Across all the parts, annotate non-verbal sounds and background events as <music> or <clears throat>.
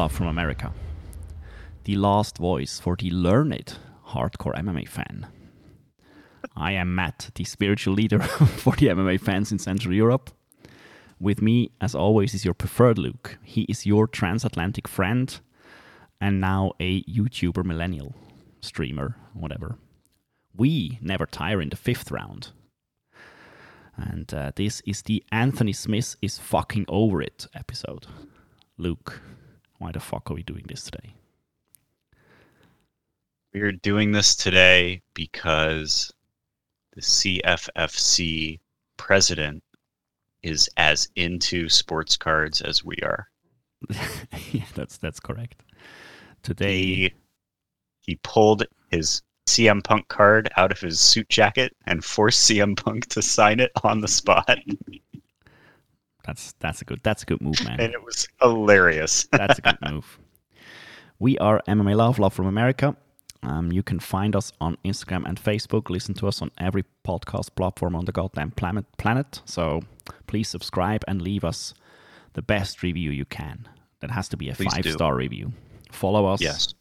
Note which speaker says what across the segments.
Speaker 1: Love from America. The last voice for the learned hardcore MMA fan. I am Matt, the spiritual leader <laughs> for the MMA fans in Central Europe. With me, as always, is your preferred Luke. He is your transatlantic friend and now a YouTuber millennial streamer, whatever. We never tire in the fifth round. And uh, this is the Anthony Smith is fucking over it episode. Luke, why the fuck are we doing this today?
Speaker 2: We're doing this today because the CFFC president is as into sports cards as we are. <laughs>
Speaker 1: yeah, that's that's correct. Today
Speaker 2: He, he pulled his CM Punk card out of his suit jacket and forced CM Punk to sign it on the spot. <laughs>
Speaker 1: that's that's a good that's a good move, man.
Speaker 2: And it was hilarious. <laughs>
Speaker 1: That's a good move. We are MMA Love, Love from America. Um, you can find us on Instagram and Facebook. Listen to us on every podcast platform on the goddamn planet. Planet. So please subscribe and leave us the best review you can. That has to be a
Speaker 2: Please do.
Speaker 1: five star review. Follow us
Speaker 2: Yes.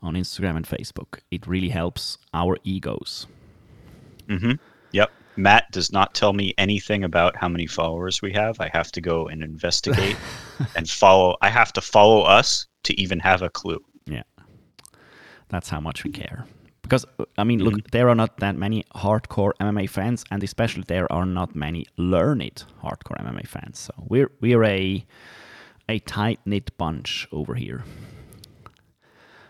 Speaker 1: on Instagram and Facebook. It really helps our egos.
Speaker 2: Mm-hmm. Yep. Matt does not tell me anything about how many followers we have. I have to go and investigate <laughs> and follow. I have to follow us to even have a clue.
Speaker 1: Yeah. That's how much we care. Because, I mean, look, mm-hmm. there are not that many hardcore MMA fans, and especially there are not many learned hardcore MMA fans. So we're, we're a, a tight knit bunch over here.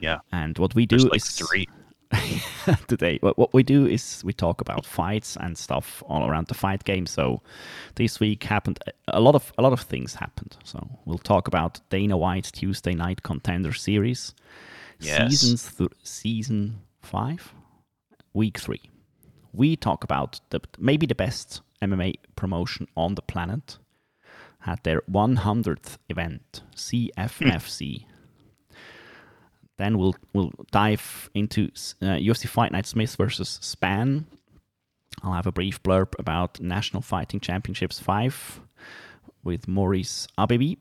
Speaker 2: Yeah.
Speaker 1: And what we do
Speaker 2: like
Speaker 1: is.
Speaker 2: three. <laughs>
Speaker 1: today. What, what we do is we talk about fights and stuff all around the fight game. So this week happened a lot of a lot of things happened. So we'll talk about Dana White's Tuesday Night Contender Series,
Speaker 2: Yes.
Speaker 1: seasons th- season five, week three. We talk about the maybe the best MMA promotion on the planet. Had their 100th event, hmm. CFFC. Then we'll we'll dive into uh, UFC Fight Night Smith versus Spann. I'll have a brief blurb about National Fighting Championships 5 with Maurice Abevi.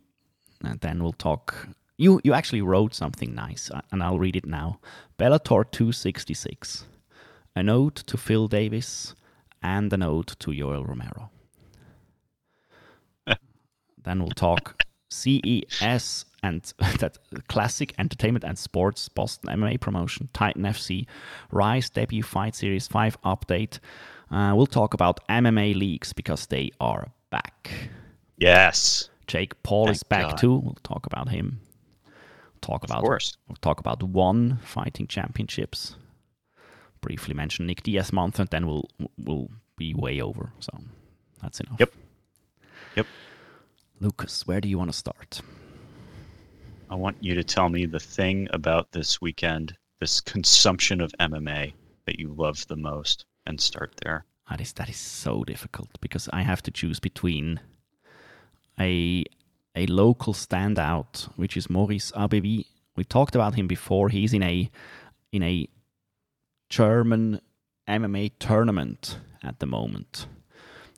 Speaker 1: And then we'll talk. You you actually wrote something nice, uh, and I'll read it now. Bellator 266, an ode to Phil Davis, and an ode to Yoel Romero. <laughs> then we'll talk CES and <laughs> that classic entertainment and sports Boston MMA promotion, Titan FC, Rise debut fight series 5 update. Uh, we'll talk about MMA leagues because they are back.
Speaker 2: Yes.
Speaker 1: Jake Paul is back
Speaker 2: God.
Speaker 1: too. We'll talk about him. Talk
Speaker 2: Of
Speaker 1: about
Speaker 2: course.
Speaker 1: We'll talk about one fighting championships. Briefly mention Nick Diaz month, and then we'll we'll be way over. So that's enough.
Speaker 2: Yep. Yep.
Speaker 1: Lucas, where do you want to start?
Speaker 2: I want you to tell me the thing about this weekend, this consumption of MMA that you love the most, and start there.
Speaker 1: That is that is so difficult because I have to choose between a a local standout, which is Maurice Abevi. We talked about him before. He's in a in a German MMA tournament at the moment,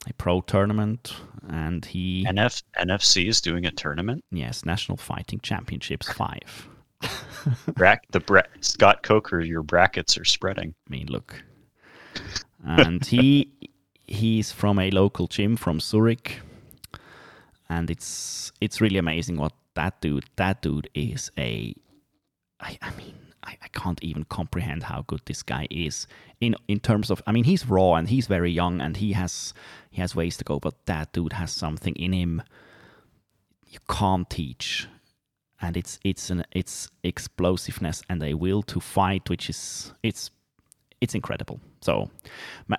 Speaker 1: a pro tournament, and he
Speaker 2: NF NFC is doing a tournament.
Speaker 1: yes, National Fighting Championships five. <laughs>
Speaker 2: Brack the bra- Scott Coker, your brackets are spreading.
Speaker 1: I mean, look. And he he's from a local gym from Zurich, and it's it's really amazing what that dude that dude is a. I, I mean, I, I can't even comprehend how good this guy is in in terms of. I mean, he's raw and he's very young and he has he has ways to go, but that dude has something in him you can't teach. And it's it's an it's explosiveness and a will to fight which is it's it's incredible. So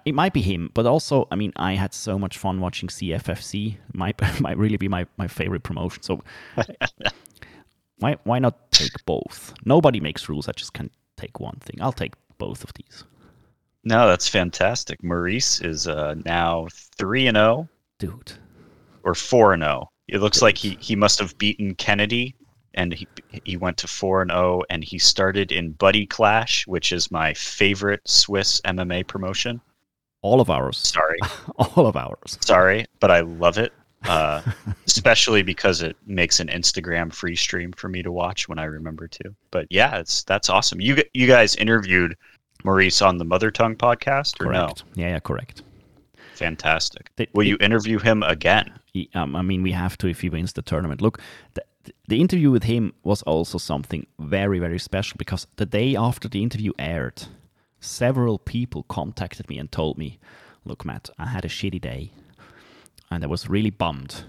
Speaker 1: it might be him but also i mean i had so much fun watching cffc might <laughs> might really be my, my favorite promotion. So <laughs> why why not take both? Nobody makes rules i just can take one thing. I'll take both of these.
Speaker 2: No, that's fantastic. Maurice is uh, now three and zero
Speaker 1: dude.
Speaker 2: Or four and zero. It looks like he he must have beaten Kennedy, and he he went to four and zero, and he started in Buddy Clash, which is my favorite Swiss MMA promotion.
Speaker 1: all of ours.
Speaker 2: Sorry, <laughs>
Speaker 1: all of ours.
Speaker 2: Sorry, but I love it. Uh, especially because it makes an Instagram free stream for me to watch when I remember to. But yeah, it's that's awesome. You you guys interviewed Maurice on the Mother Tongue podcast, or
Speaker 1: correct.
Speaker 2: no?
Speaker 1: Yeah, yeah, correct.
Speaker 2: Fantastic.
Speaker 1: The-
Speaker 2: Will
Speaker 1: the-
Speaker 2: you interview him again?
Speaker 1: He- um, I mean, we have to if he wins the tournament. Look, the, the interview with him was also something very, very special because the day after the interview aired, several people contacted me and told me, "Look, Matt, I had a shitty day, and I was really bummed."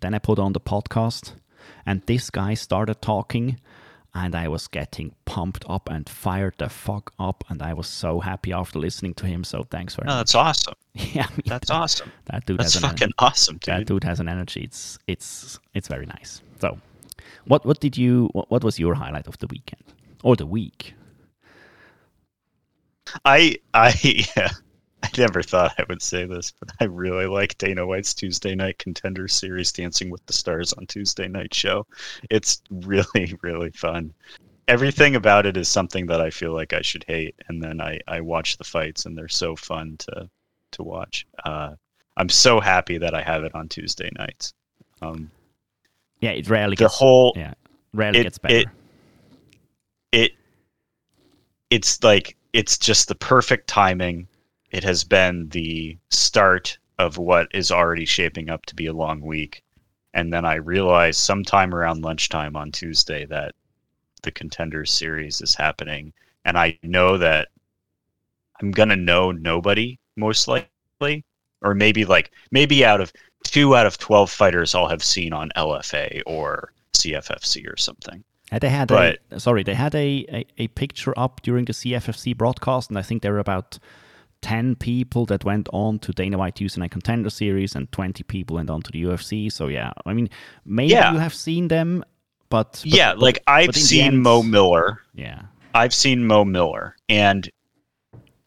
Speaker 1: Then I put on the podcast, and this guy started talking. And I was getting pumped up and fired the fuck up, and I was so happy after listening to him. So thanks very
Speaker 2: No,
Speaker 1: much.
Speaker 2: that's awesome. <laughs>
Speaker 1: Yeah, I mean,
Speaker 2: That's awesome.
Speaker 1: that dude
Speaker 2: That's
Speaker 1: has an
Speaker 2: fucking awesome,
Speaker 1: that
Speaker 2: dude.
Speaker 1: dude has an energy. It's it's it's very nice. So, what what did you what, what was your highlight of the weekend or the week?
Speaker 2: I I <laughs> yeah, I <laughs> never thought I would say this, but I really like Dana White's Tuesday Night Contender Series Dancing with the Stars on Tuesday Night Show. It's really <laughs> really fun. Everything about it is something that I feel like I should hate, and then I I watch the fights, and they're so fun to to watch. Uh, I'm so happy that I have it on Tuesday nights. Um,
Speaker 1: Yeah, it rarely
Speaker 2: the
Speaker 1: gets
Speaker 2: whole
Speaker 1: yeah rarely
Speaker 2: it-
Speaker 1: gets better.
Speaker 2: it- it it's like it's just the perfect timing. It has been the start of what is already shaping up to be a long week. And then I realized sometime around lunchtime on Tuesday that the contenders series is happening. And I know that I'm gonna know nobody most likely. Or maybe like maybe out of two out of twelve fighters I'll have seen on LFA or CFFC or something.
Speaker 1: Uh, they had a, sorry, they had a, a, a picture up during the CFFC broadcast, and I think there were about ten people that went on to Dana White Tuesday Night Contender Series, and twenty people went on to the UFC. So yeah, I mean, maybe
Speaker 2: Yeah.
Speaker 1: you have seen them, but, but
Speaker 2: yeah,
Speaker 1: but-
Speaker 2: like I've seen
Speaker 1: end-
Speaker 2: Mo Miller.
Speaker 1: yeah,
Speaker 2: I've seen Mo Miller, and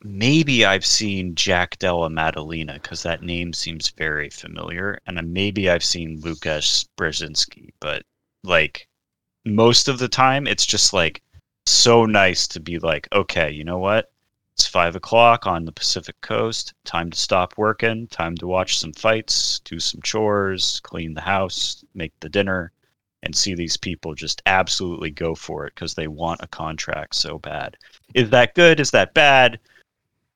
Speaker 2: maybe I've seen Jack Della Maddalena because that name seems very familiar, and maybe I've seen Lukas Brzezinski, but like most of the time, it's just like so nice to be like, okay, you know what? It's five o'clock on the Pacific Coast. Time to stop working. Time to watch some fights, do some chores, clean the house, make the dinner, and see these people just absolutely go for it because they want a contract so bad. Is that good? Is that bad?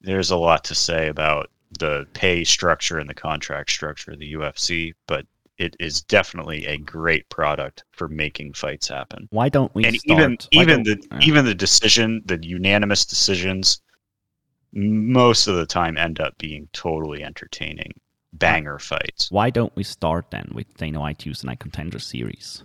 Speaker 2: There's a lot to say about the pay structure and the contract structure of the UFC, but it is definitely a great product for making fights happen.
Speaker 1: why don't we
Speaker 2: and
Speaker 1: start?
Speaker 2: even
Speaker 1: why
Speaker 2: even the
Speaker 1: yeah.
Speaker 2: even the decision, the unanimous decisions, most of the time end up being totally entertaining banger fights.
Speaker 1: why don't we start then with Dana White Tuesday Night Contender Series?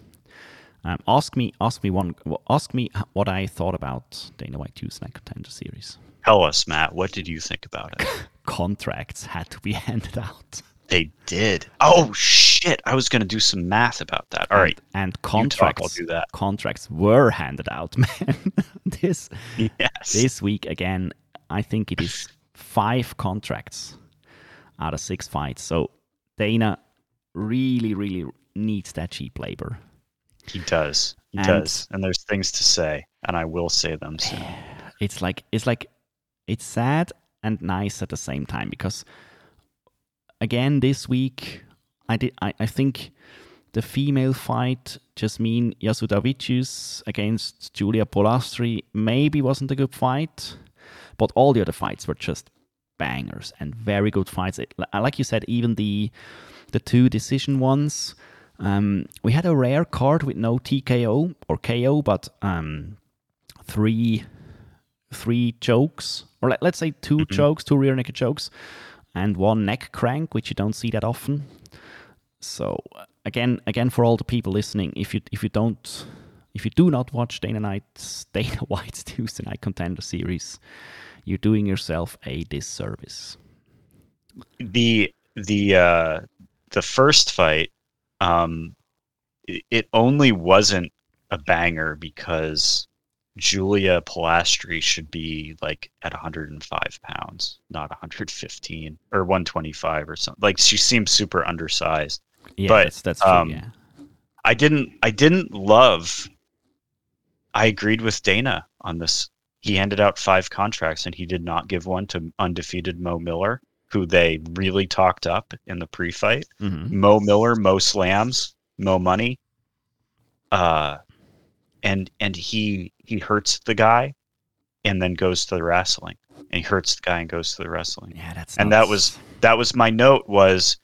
Speaker 1: Um, ask me, ask me one, ask me what I thought about Dana White Tuesday Night Contender Series.
Speaker 2: Tell us, Matt, what did you think about it? <laughs>
Speaker 1: Contracts had to be <laughs> handed out.
Speaker 2: They did. Oh shit! I was gonna do some math about that. All right,
Speaker 1: and, and
Speaker 2: you talk,
Speaker 1: contracts.
Speaker 2: I'll do that.
Speaker 1: Contracts were handed out, <laughs> man. this
Speaker 2: Yes.
Speaker 1: this week again, I think it is five contracts out of six fights. So Dana really, really needs that cheap labor.
Speaker 2: He does. He
Speaker 1: And-
Speaker 2: does. And there's things to say, and I will say them soon.
Speaker 1: it's like it's like it's sad and nice at the same time because again this week I did I, I think the female fight Jasmine Jasudavicius against Julia Polastri maybe wasn't a good fight, but all the other fights were just bangers and very good fights. It, like you said, even the the two decision ones. Um, we had a rare card with no TKO or KO, but um, three three chokes, or let, let's say 2 chokes, two rear naked chokes, and one neck crank, which you don't see that often. So again, again for all the people listening, if you if you don't if you do not watch Dana Night's <laughs> Dana White's Tuesday Night Contender Series, you're doing yourself a disservice.
Speaker 2: The the uh, the first fight, um, it, it only wasn't a banger because Julia Polastri should be like at 105 pounds, not 115 or 125 or something. Like she seems super undersized.
Speaker 1: Yeah,
Speaker 2: But,
Speaker 1: that's that's true.
Speaker 2: um,
Speaker 1: yeah,
Speaker 2: I didn't I didn't love I agreed with Dana on this. He handed out five contracts and he did not give one to undefeated Mo Miller, who they really talked up in the pre-fight.
Speaker 1: Mhm.
Speaker 2: Mo Miller, Mo Slams, Mo Money. Uh, and and he he hurts the guy, and then goes to the wrestling, and he hurts the guy and goes to the wrestling.
Speaker 1: Yeah, that's
Speaker 2: And
Speaker 1: not-
Speaker 2: that was that was my note was,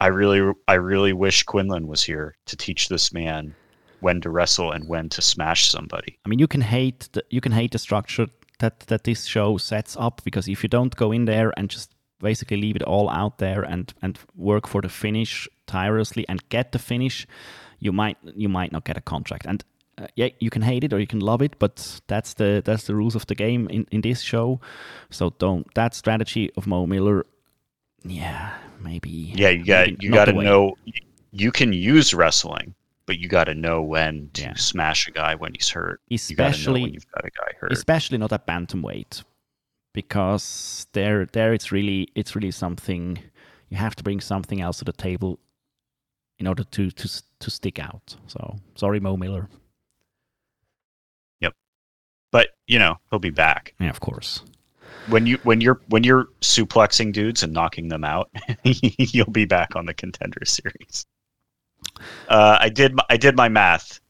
Speaker 2: I really I really wish Quinlan was here to teach this man when to wrestle and when to smash somebody.
Speaker 1: I mean, you can hate the, you can hate the structure that that this show sets up because if you don't go in there and just basically leave it all out there and and work for the finish tirelessly and get the finish, you might you might not get a contract. And uh, yeah, you can hate it or you can love it, but that's the that's the rules of the game in in this show. So don't that strategy of Mo Miller. Yeah, maybe.
Speaker 2: Yeah, you got you got to know you can use wrestling, but you got to know when to
Speaker 1: Yeah.
Speaker 2: smash a guy when he's hurt. You got to know
Speaker 1: especially
Speaker 2: when you've got a guy hurt.
Speaker 1: especially not at bantamweight because there there it's really it's really something you have to bring something else to the table in order to to to stick out so sorry mo miller Yep,
Speaker 2: But you know he'll be back
Speaker 1: yeah of course
Speaker 2: when you when you're when you're suplexing dudes and knocking them out. <laughs> you'll be back on the contender series. Uh, I did my, I did my math.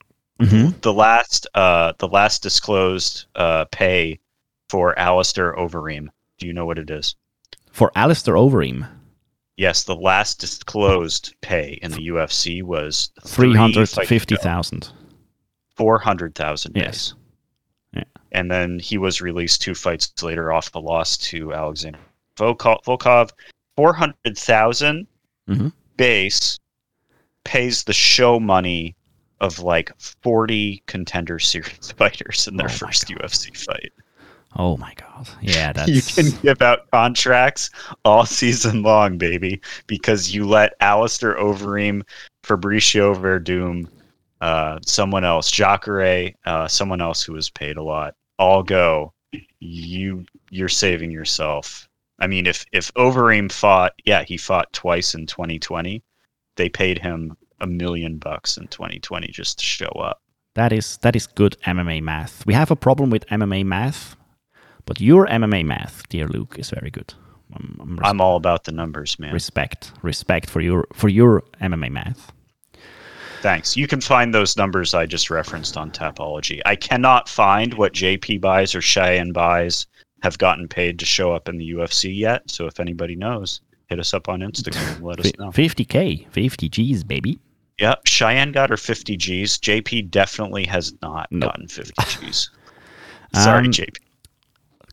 Speaker 1: mm-hmm.
Speaker 2: The last uh, the last disclosed uh, pay for Alistair Overeem. Do you know what it is?
Speaker 1: for Alistair Overeem
Speaker 2: Yes, the last disclosed pay in the UFC was three
Speaker 1: 350,000
Speaker 2: four hundred thousand
Speaker 1: Yes. Yeah.
Speaker 2: And then he was released two fights later off the loss to Alexander Volkov. Volkov four hundred
Speaker 1: Mhm.
Speaker 2: base pays the show money of like forty contender <laughs> series fighters in their
Speaker 1: Oh
Speaker 2: first
Speaker 1: God.
Speaker 2: UFC fight.
Speaker 1: oh my god yeah <laughs> that's
Speaker 2: You can give out contracts all season long, baby, because you let Alistair Overeem, Fabricio Werdum, uh, someone else, Jacare, uh, someone else who was paid a lot, all go. You you're saving yourself. I mean, if if Overeem fought, yeah, he fought twice in 2020. They paid him a million bucks in 2020 just to show up.
Speaker 1: that is that is good MMA math we have a problem with MMA math but your MMA math dear Luke is very good I'm, I'm res-
Speaker 2: I'm all about the numbers, man.
Speaker 1: respect respect for your for your MMA math
Speaker 2: Thanks. You can find those numbers I just referenced on Tapology. I cannot find what JP buys or Cheyenne buys have gotten paid to show up in the UFC yet. So if anybody knows, hit us up on Instagram and let us know.
Speaker 1: 50k 50 g's baby
Speaker 2: Yeah, Cheyenne got her 50 Gs. JP definitely has not
Speaker 1: Nope.
Speaker 2: gotten 50 Gs. <laughs> Sorry,
Speaker 1: Um,
Speaker 2: JP.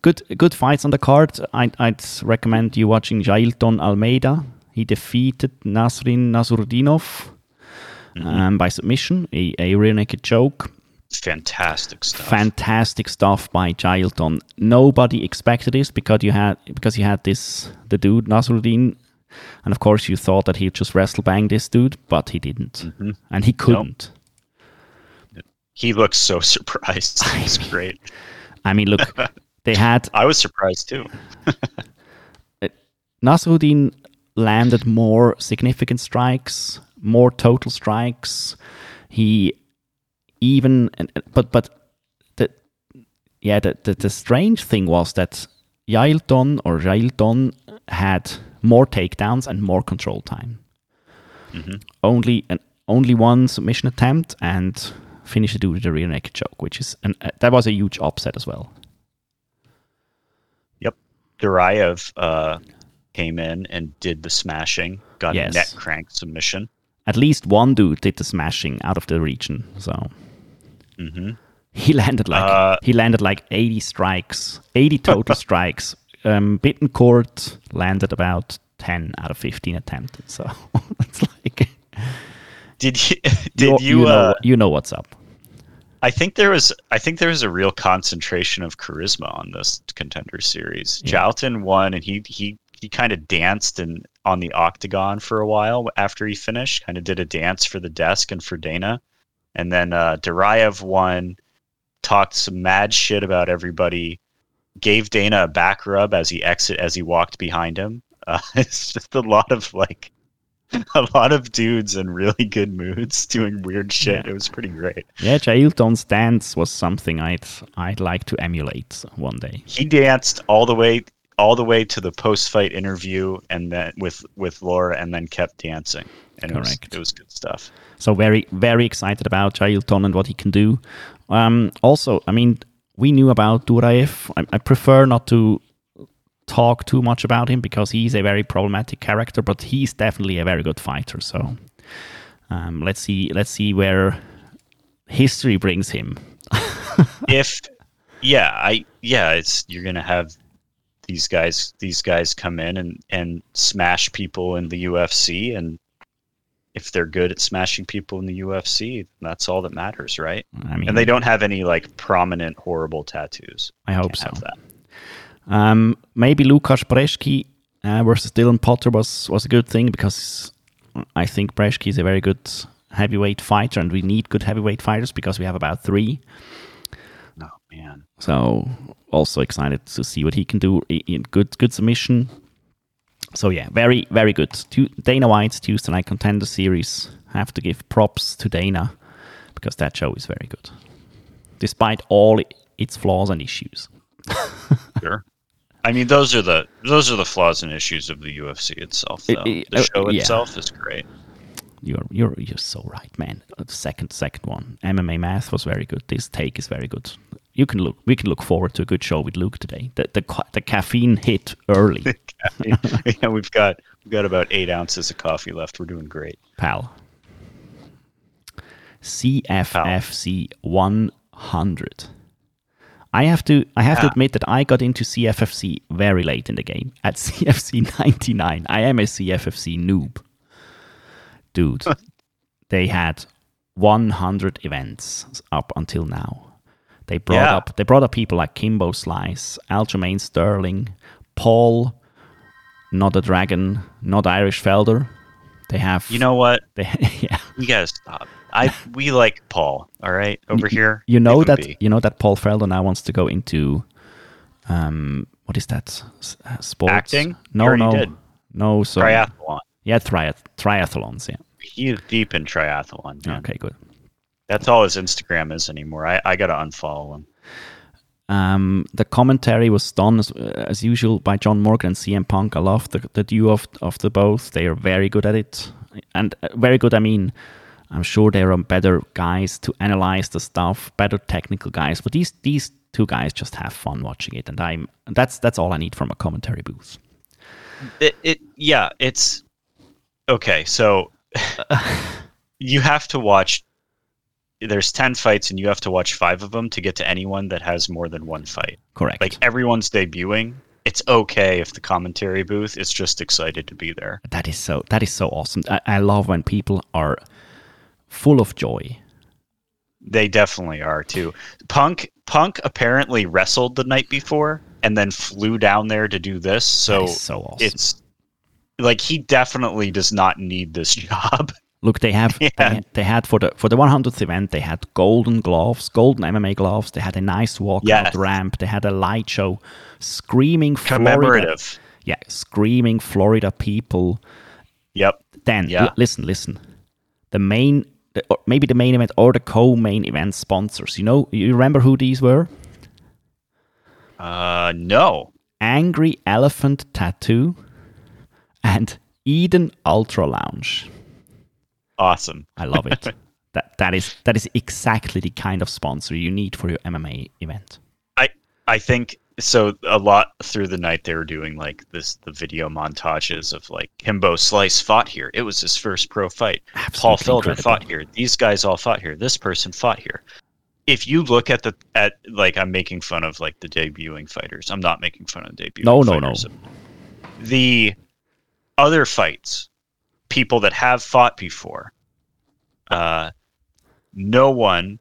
Speaker 1: good good fights on the card I'd, I'd recommend you watching Jailton Almeida he defeated Nasrin Nasrudinov
Speaker 2: Mm-hmm.
Speaker 1: um, by submission a, a rear naked choke
Speaker 2: Fantastic stuff.
Speaker 1: fantastic stuff by Jailton. Nobody expected this because you had because you had this the dude Nasruddin, and of course you thought that he'd just wrestle bang this dude, but he didn't,
Speaker 2: Mhm.
Speaker 1: and he couldn't.
Speaker 2: He looks so <laughs> surprised. He's great.
Speaker 1: I mean, look, <laughs> they had
Speaker 2: I was surprised too. <laughs>
Speaker 1: Nasruddin landed more significant strikes, more total strikes. He even, and- but but the yeah the the, the strange thing was that Jailton or Jailton had more takedowns and more control time.
Speaker 2: Mhm.
Speaker 1: Only an only one submission attempt and finished it with a rear naked choke, which is and uh, that was a huge upset as well. Yep.
Speaker 2: Durayev uh, came in and did the smashing, got
Speaker 1: Yes.
Speaker 2: a neck crank submission.
Speaker 1: At least one dude did the smashing out of the region, so.
Speaker 2: Hmm
Speaker 1: He landed like
Speaker 2: Uh,
Speaker 1: he landed like 80 strikes, 80 total <laughs> strikes. Um, Bittencourt landed about 10 out of 15 attempted. So <laughs> it's like
Speaker 2: Did you? <laughs> Did you?
Speaker 1: you know
Speaker 2: uh,
Speaker 1: you know what's up.
Speaker 2: I think there was. I think there was a real concentration of charisma on this contender series.
Speaker 1: Yeah.
Speaker 2: Won, and he he he kind of danced and on the octagon for a while after he finished. Kind of did a dance for the desk and for Dana, and then uh, Durayev won. Talked some mad shit about everybody. Gave Dana a back rub as he exit as he walked behind him. <laughs> Uh, it's just a lot of like. <laughs> A lot of dudes in really good moods <laughs> doing weird shit.
Speaker 1: Yeah.
Speaker 2: It was pretty great.
Speaker 1: Yeah, Jailton's dance was something I'd I'd like to emulate one day.
Speaker 2: he danced all the way all the way to the post-fight interview, and then with with Laura, and then kept dancing. And it was,
Speaker 1: Correct.
Speaker 2: it was good stuff.
Speaker 1: So very, very excited about Jailton and what he can do. Um, also, I mean, we knew about Duraev. I, I prefer not to talk too much about him because he's a very problematic character, but he's definitely a very good fighter. So um, let's see, let's see where history brings him. <laughs>
Speaker 2: if yeah i yeah it's you're gonna have these guys these guys come in and and smash people in the ufc and if they're good at smashing people in the ufc that's all that matters right
Speaker 1: I mean,
Speaker 2: and they don't have any like prominent horrible tattoos
Speaker 1: I hope so. Um, maybe Lukas Brzeski uh, versus Dylan Potter was, was a good thing because I think Brzeski is a very good heavyweight fighter, and we need good heavyweight fighters because we have about three.
Speaker 2: oh man
Speaker 1: So also excited to see what he can do in good good submission. So yeah, very very good. Tu- Dana White's Tuesday Night Contender Series. I Have to give props to Dana because that show is very good, despite all its flaws and issues. <laughs>
Speaker 2: sure i mean those are the those are the flaws and issues of the ufc itself though.
Speaker 1: it-
Speaker 2: the
Speaker 1: uh,
Speaker 2: show
Speaker 1: yeah.
Speaker 2: itself is great
Speaker 1: You're you're you're so right, man. The second second one, MMA math was very good. This take is very good. You can look. We can look forward to a good show with Luke today. The the the caffeine hit early, <laughs>
Speaker 2: yeah we've got we've got about eight ounces of coffee left we're doing great
Speaker 1: pal. CFFC 100. I have to I have to
Speaker 2: ah.
Speaker 1: admit that I got into CFFC very late in the game. At <laughs> CFC 99, I am a CFFC noob. Dude, <laughs> they had 100 events up until now. They brought
Speaker 2: Yeah.
Speaker 1: up they brought up people like Kimbo Slice, Aljamain Sterling, Paul, not a dragon, not Irish Felder. They have
Speaker 2: you know what <laughs>
Speaker 1: they yeah.
Speaker 2: You gotta stop. I we like Paul. All right, over here.
Speaker 1: You know that
Speaker 2: be.
Speaker 1: you know that Paul Felder now wants to go into um what is that uh, sports
Speaker 2: Acting?
Speaker 1: No, no,
Speaker 2: did.
Speaker 1: no. So
Speaker 2: triathlon.
Speaker 1: yeah, triath- triathlons. Yeah.
Speaker 2: He is deep in triathlon. man.
Speaker 1: Okay, good.
Speaker 2: That's all his Instagram is anymore. I, I gotta unfollow him.
Speaker 1: Um, the commentary was done as, uh, as usual by John Morgan and CM Punk. I love the, the duo of, of the both. They are very good at it. And uh, very good, I mean, I'm sure there are better guys to analyze the stuff, better technical guys. But these these two guys just have fun watching it, and I'm that's that's all I need from a commentary booth.
Speaker 2: It, it yeah, it's okay. So <laughs> you have to watch. There's ten fights, and you have to watch five of them to get to anyone that has more than one fight.
Speaker 1: Correct.
Speaker 2: Like everyone's debuting. It's okay if the commentary booth is just excited to be there.
Speaker 1: that is so that is so awesome. I, I love when people are full of joy.
Speaker 2: They definitely are too. Punk Punk apparently wrestled the night before and then flew down there to do this. So
Speaker 1: so awesome.
Speaker 2: it's like he definitely does not need this <laughs> job.
Speaker 1: Look, they have <laughs>
Speaker 2: Yeah.
Speaker 1: they, had- they had for the for the 100th event they had golden gloves, golden MMA gloves. They had a nice walkout
Speaker 2: Yes.
Speaker 1: ramp. They had a light show, screaming Florida. Yeah, screaming Florida people.
Speaker 2: Yep.
Speaker 1: Then
Speaker 2: Yeah.
Speaker 1: l- listen, listen. The main, the, or maybe the main event or the co-main event sponsors. You know, you remember who these were?
Speaker 2: Uh no.
Speaker 1: Angry Elephant Tattoo and Eden Ultra Lounge.
Speaker 2: Awesome.
Speaker 1: I love it. <laughs> that that is that is exactly the kind of sponsor you need for your MMA event.
Speaker 2: I I think so a lot through the night they were doing like this the video montages of like Kimbo Slice fought here. It was his first pro fight. Paul
Speaker 1: Absolutely
Speaker 2: Felder
Speaker 1: incredible.
Speaker 2: fought here. These guys all fought here. This person fought here. If you look at the at like I'm making fun of like the debuting fighters. I'm not making fun of the debuting
Speaker 1: No, no, no.
Speaker 2: The other fights, people that have fought before, uh, no one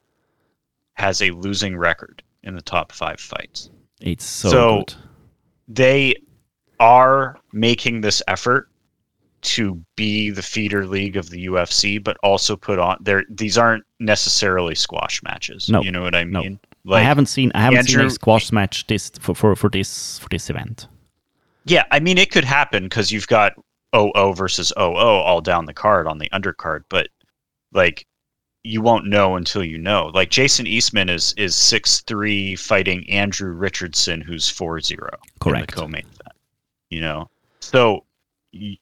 Speaker 2: has a losing record in the top five fights
Speaker 1: It's so,
Speaker 2: So-
Speaker 1: good.
Speaker 2: they are making this effort to be the feeder league of the UFC, but also put on there. These aren't necessarily squash matches.
Speaker 1: No,
Speaker 2: you know what I mean.
Speaker 1: no.
Speaker 2: mean?
Speaker 1: I haven't seen I haven't seen a squash match this for, for, for this for this event.
Speaker 2: Yeah, I mean it could happen because you've got OO versus OO all down the card on the undercard, but like you won't know until you know. Like Jason Eastman is is six three fighting Andrew Richardson, who's four zero.
Speaker 1: Correct.
Speaker 2: Co-main event. You know, so y-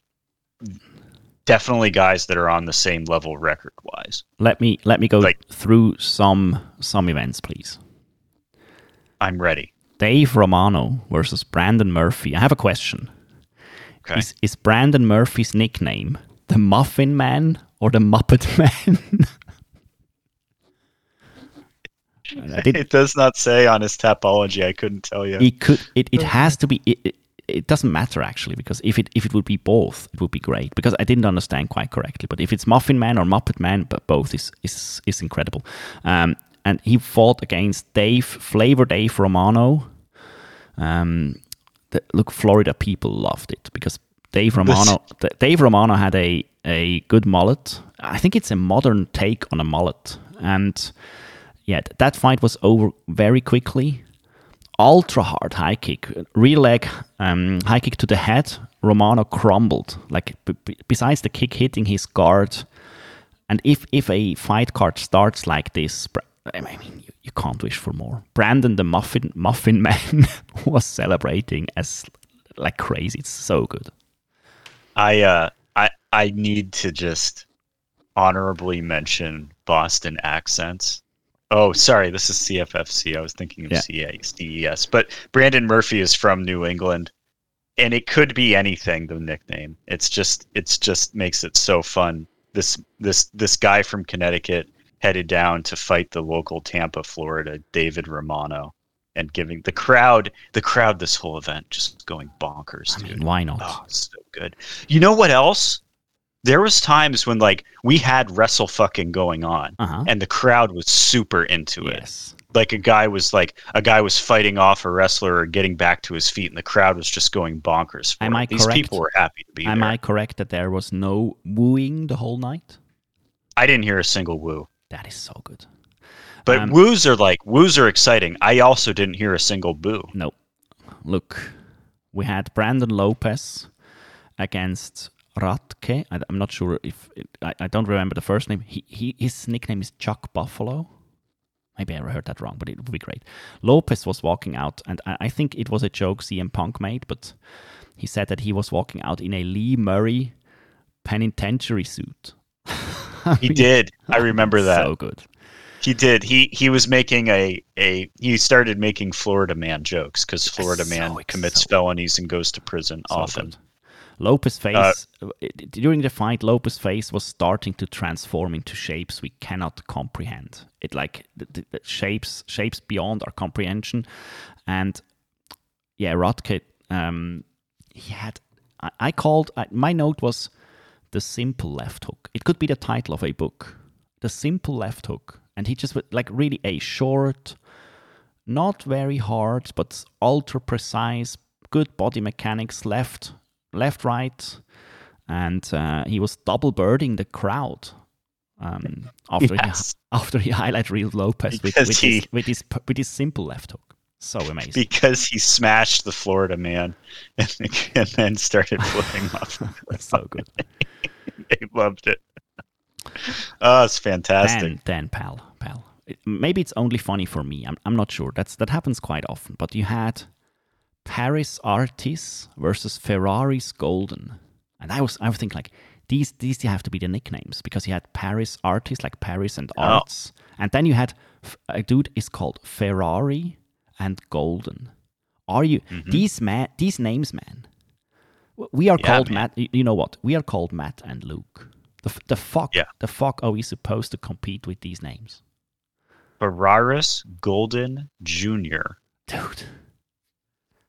Speaker 2: definitely guys that are on the same level record wise.
Speaker 1: Let me let me go
Speaker 2: Like-
Speaker 1: through some some events, please.
Speaker 2: I'm ready.
Speaker 1: Dave Romano versus Brandon Murphy. I have a question.
Speaker 2: Okay.
Speaker 1: Is, is Brandon Murphy's nickname the Muffin Man or the Muppet <laughs> Man? Did- <laughs>
Speaker 2: it does not say on his Tapology. I couldn't tell you.
Speaker 1: it could it, it has to be it, it, it doesn't matter actually because if it if it would be both it would be great because I didn't understand quite correctly but if it's Muffin Man or Muppet Man but both is is is incredible um, and he fought against Dave Flavor Dave Romano um, the, look Florida people loved it because Dave Romano Dave Romano had a a good mullet I think it's a modern take on a mullet and yeah that fight was over very quickly ultra hard high kick, rear leg um, high kick to the head. Romano crumbled. Like b- b- besides the kick hitting his guard, and if if a fight card starts like this, I mean you, can't wish for more. Brandon the Muffin Muffin Man <laughs> was celebrating as like crazy. It's so good.
Speaker 2: I uh I I need to just honorably mention Boston accents. Oh, sorry, this is CFFC. I was thinking of
Speaker 1: Yeah.
Speaker 2: CA, CES. But Brandon Murphy is from New England, and it could be anything. The nickname. It's just it's just makes it so fun. This this this guy from Connecticut headed down to fight the local Tampa, Florida, David Romano, and giving the crowd the crowd this whole event just going bonkers,
Speaker 1: I
Speaker 2: dude.
Speaker 1: mean, why not?
Speaker 2: Oh, so good. You know what else? There was times when like we had wrestle fucking going on
Speaker 1: Uh huh.
Speaker 2: and the crowd was super into it.
Speaker 1: Yes.
Speaker 2: Like a guy was like a guy was fighting off a wrestler or getting back to his feet and the crowd was just going bonkers for
Speaker 1: Am
Speaker 2: it.
Speaker 1: I
Speaker 2: These
Speaker 1: correct?
Speaker 2: people were happy to be
Speaker 1: Am
Speaker 2: there.
Speaker 1: I correct that there was no wooing the whole night?
Speaker 2: I didn't hear a single woo.
Speaker 1: That is so good.
Speaker 2: But
Speaker 1: Um,
Speaker 2: woos are like woos are exciting. I also didn't hear a single boo.
Speaker 1: No. Look, we had Brandon Lopez against Ratke. I, am not sure if I, I don't remember the first name. He, he his nickname is Chuck Buffalo. Maybe I heard that wrong, but it would be great. Lopez was walking out, and I, I think it was a joke CM Punk made, but he said that he was walking out in a Lee Murray penitentiary suit. <laughs>
Speaker 2: He did. I remember that.
Speaker 1: So good.
Speaker 2: He did. He he was making a a he started making Florida man jokes because Florida
Speaker 1: so
Speaker 2: man commits
Speaker 1: so-
Speaker 2: felonies and goes to prison
Speaker 1: So
Speaker 2: often.
Speaker 1: good. Lopez face
Speaker 2: Uh,
Speaker 1: during the fight. Lopez face was starting to transform into shapes we cannot comprehend. It like the, the, the shapes shapes beyond our comprehension, and yeah, Rotke. Um, he had. I, I called. I, my note was the simple left hook. It could be the title of a book. The simple left hook, and he just like really a short, not very hard, but ultra precise, good body mechanics, left, left, right, and uh, he was double birding the crowd. Um, after
Speaker 2: Yes.
Speaker 1: he <laughs> after he highlight Real Lopez with, with,
Speaker 2: he-
Speaker 1: his, with his with his simple left hook, so amazing.
Speaker 2: Because he smashed the Florida man and, and then started flipping off. <laughs>
Speaker 1: That's so good. <laughs>
Speaker 2: they loved it. Oh, it's fantastic.
Speaker 1: Dan, Dan, pal, pal. Maybe it's only funny for me. I'm, I'm not sure. That's that happens quite often. But you had Paris Artis versus Ferraris Golden, and I was I was thinking like these these have to be the nicknames because you had Paris Artis like Paris and
Speaker 2: Oh.
Speaker 1: Arts, and then you had a dude is called Ferrari and Golden. Are you these man these names, man? We are
Speaker 2: Mm-hmm. Yeah,
Speaker 1: called
Speaker 2: man.
Speaker 1: Matt. You know what? We are called Matt and Luke. The, f- the fuck
Speaker 2: Yeah.
Speaker 1: the fuck are we supposed to compete with these names?
Speaker 2: Ferraris Golden Jr.
Speaker 1: dude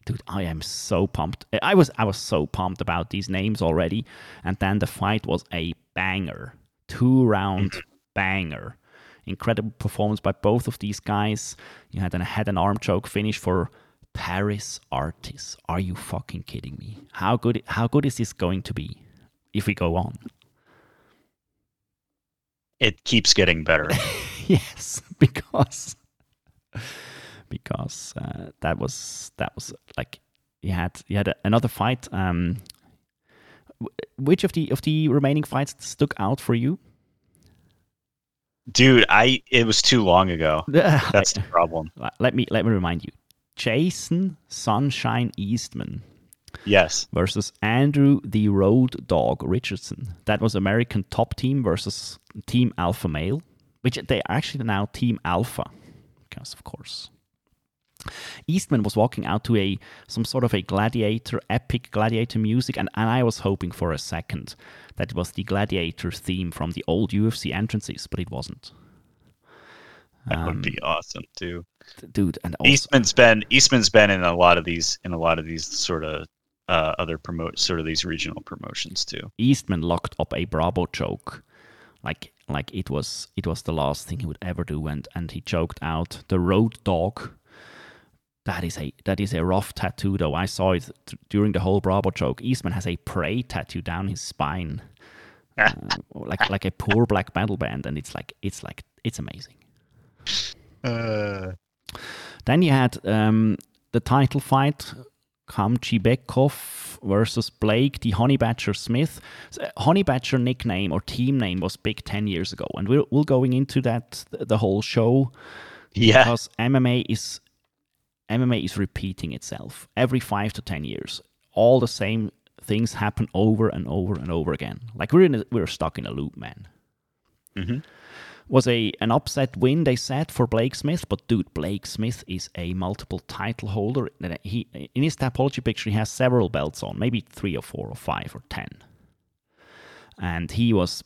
Speaker 1: dude i am so pumped i was i was so pumped about these names already and then the fight was a banger two round banger incredible performance by both of these guys. You had a head and arm choke finish for paris artis are you fucking kidding me? How good how good is this going to be if we go on?
Speaker 2: It keeps getting better. <laughs>
Speaker 1: yes because because uh, that was that was like you had you had a, another fight um which of the of the remaining fights stuck out for you
Speaker 2: Dude, I it was too long ago. <laughs> That's the problem.
Speaker 1: let me let me remind you jason sunshine eastman
Speaker 2: Yes.
Speaker 1: versus Andrew the Road Dog Richardson. That was American Top Team versus Team Alpha Male, which they are actually now Team Alpha, because of course. Eastman was walking out to a some sort of a gladiator, epic gladiator music, and, and I was hoping for a second that it was the gladiator theme from the old UFC entrances, but it wasn't.
Speaker 2: That would be awesome too.
Speaker 1: Dude, and also,
Speaker 2: Eastman's been Eastman's been in a lot of these in a lot of these sort of uh, other promote sort of these regional promotions too.
Speaker 1: Eastman locked up a Bravo choke, like like it was it was the last thing he would ever do, and and he choked out the Road Dog. That is a that is a rough tattoo, though. I saw it th- during the whole Bravo choke. Eastman has a prey tattoo down his spine, uh, <laughs> like like a poor black metal band, and it's like it's like it's amazing.
Speaker 2: Uh,
Speaker 1: Then you had um, the title fight, Kamchi Bekov versus Blake, the Honey Badger Smith. So, Honey Badger nickname or team name was big 10 years ago. And we're, we'll going into that th- the whole show
Speaker 2: yeah.
Speaker 1: because MMA is MMA is repeating itself every 5 to 10 years. All the same things happen over and over and over again. Like we're in a, we're stuck in a loop, man
Speaker 2: Mhm.
Speaker 1: was a an upset win they said for Blake Smith, but dude, Blake Smith is a multiple title holder. He in his Tapology picture he has several belts on, maybe three or four or five or ten, and he was,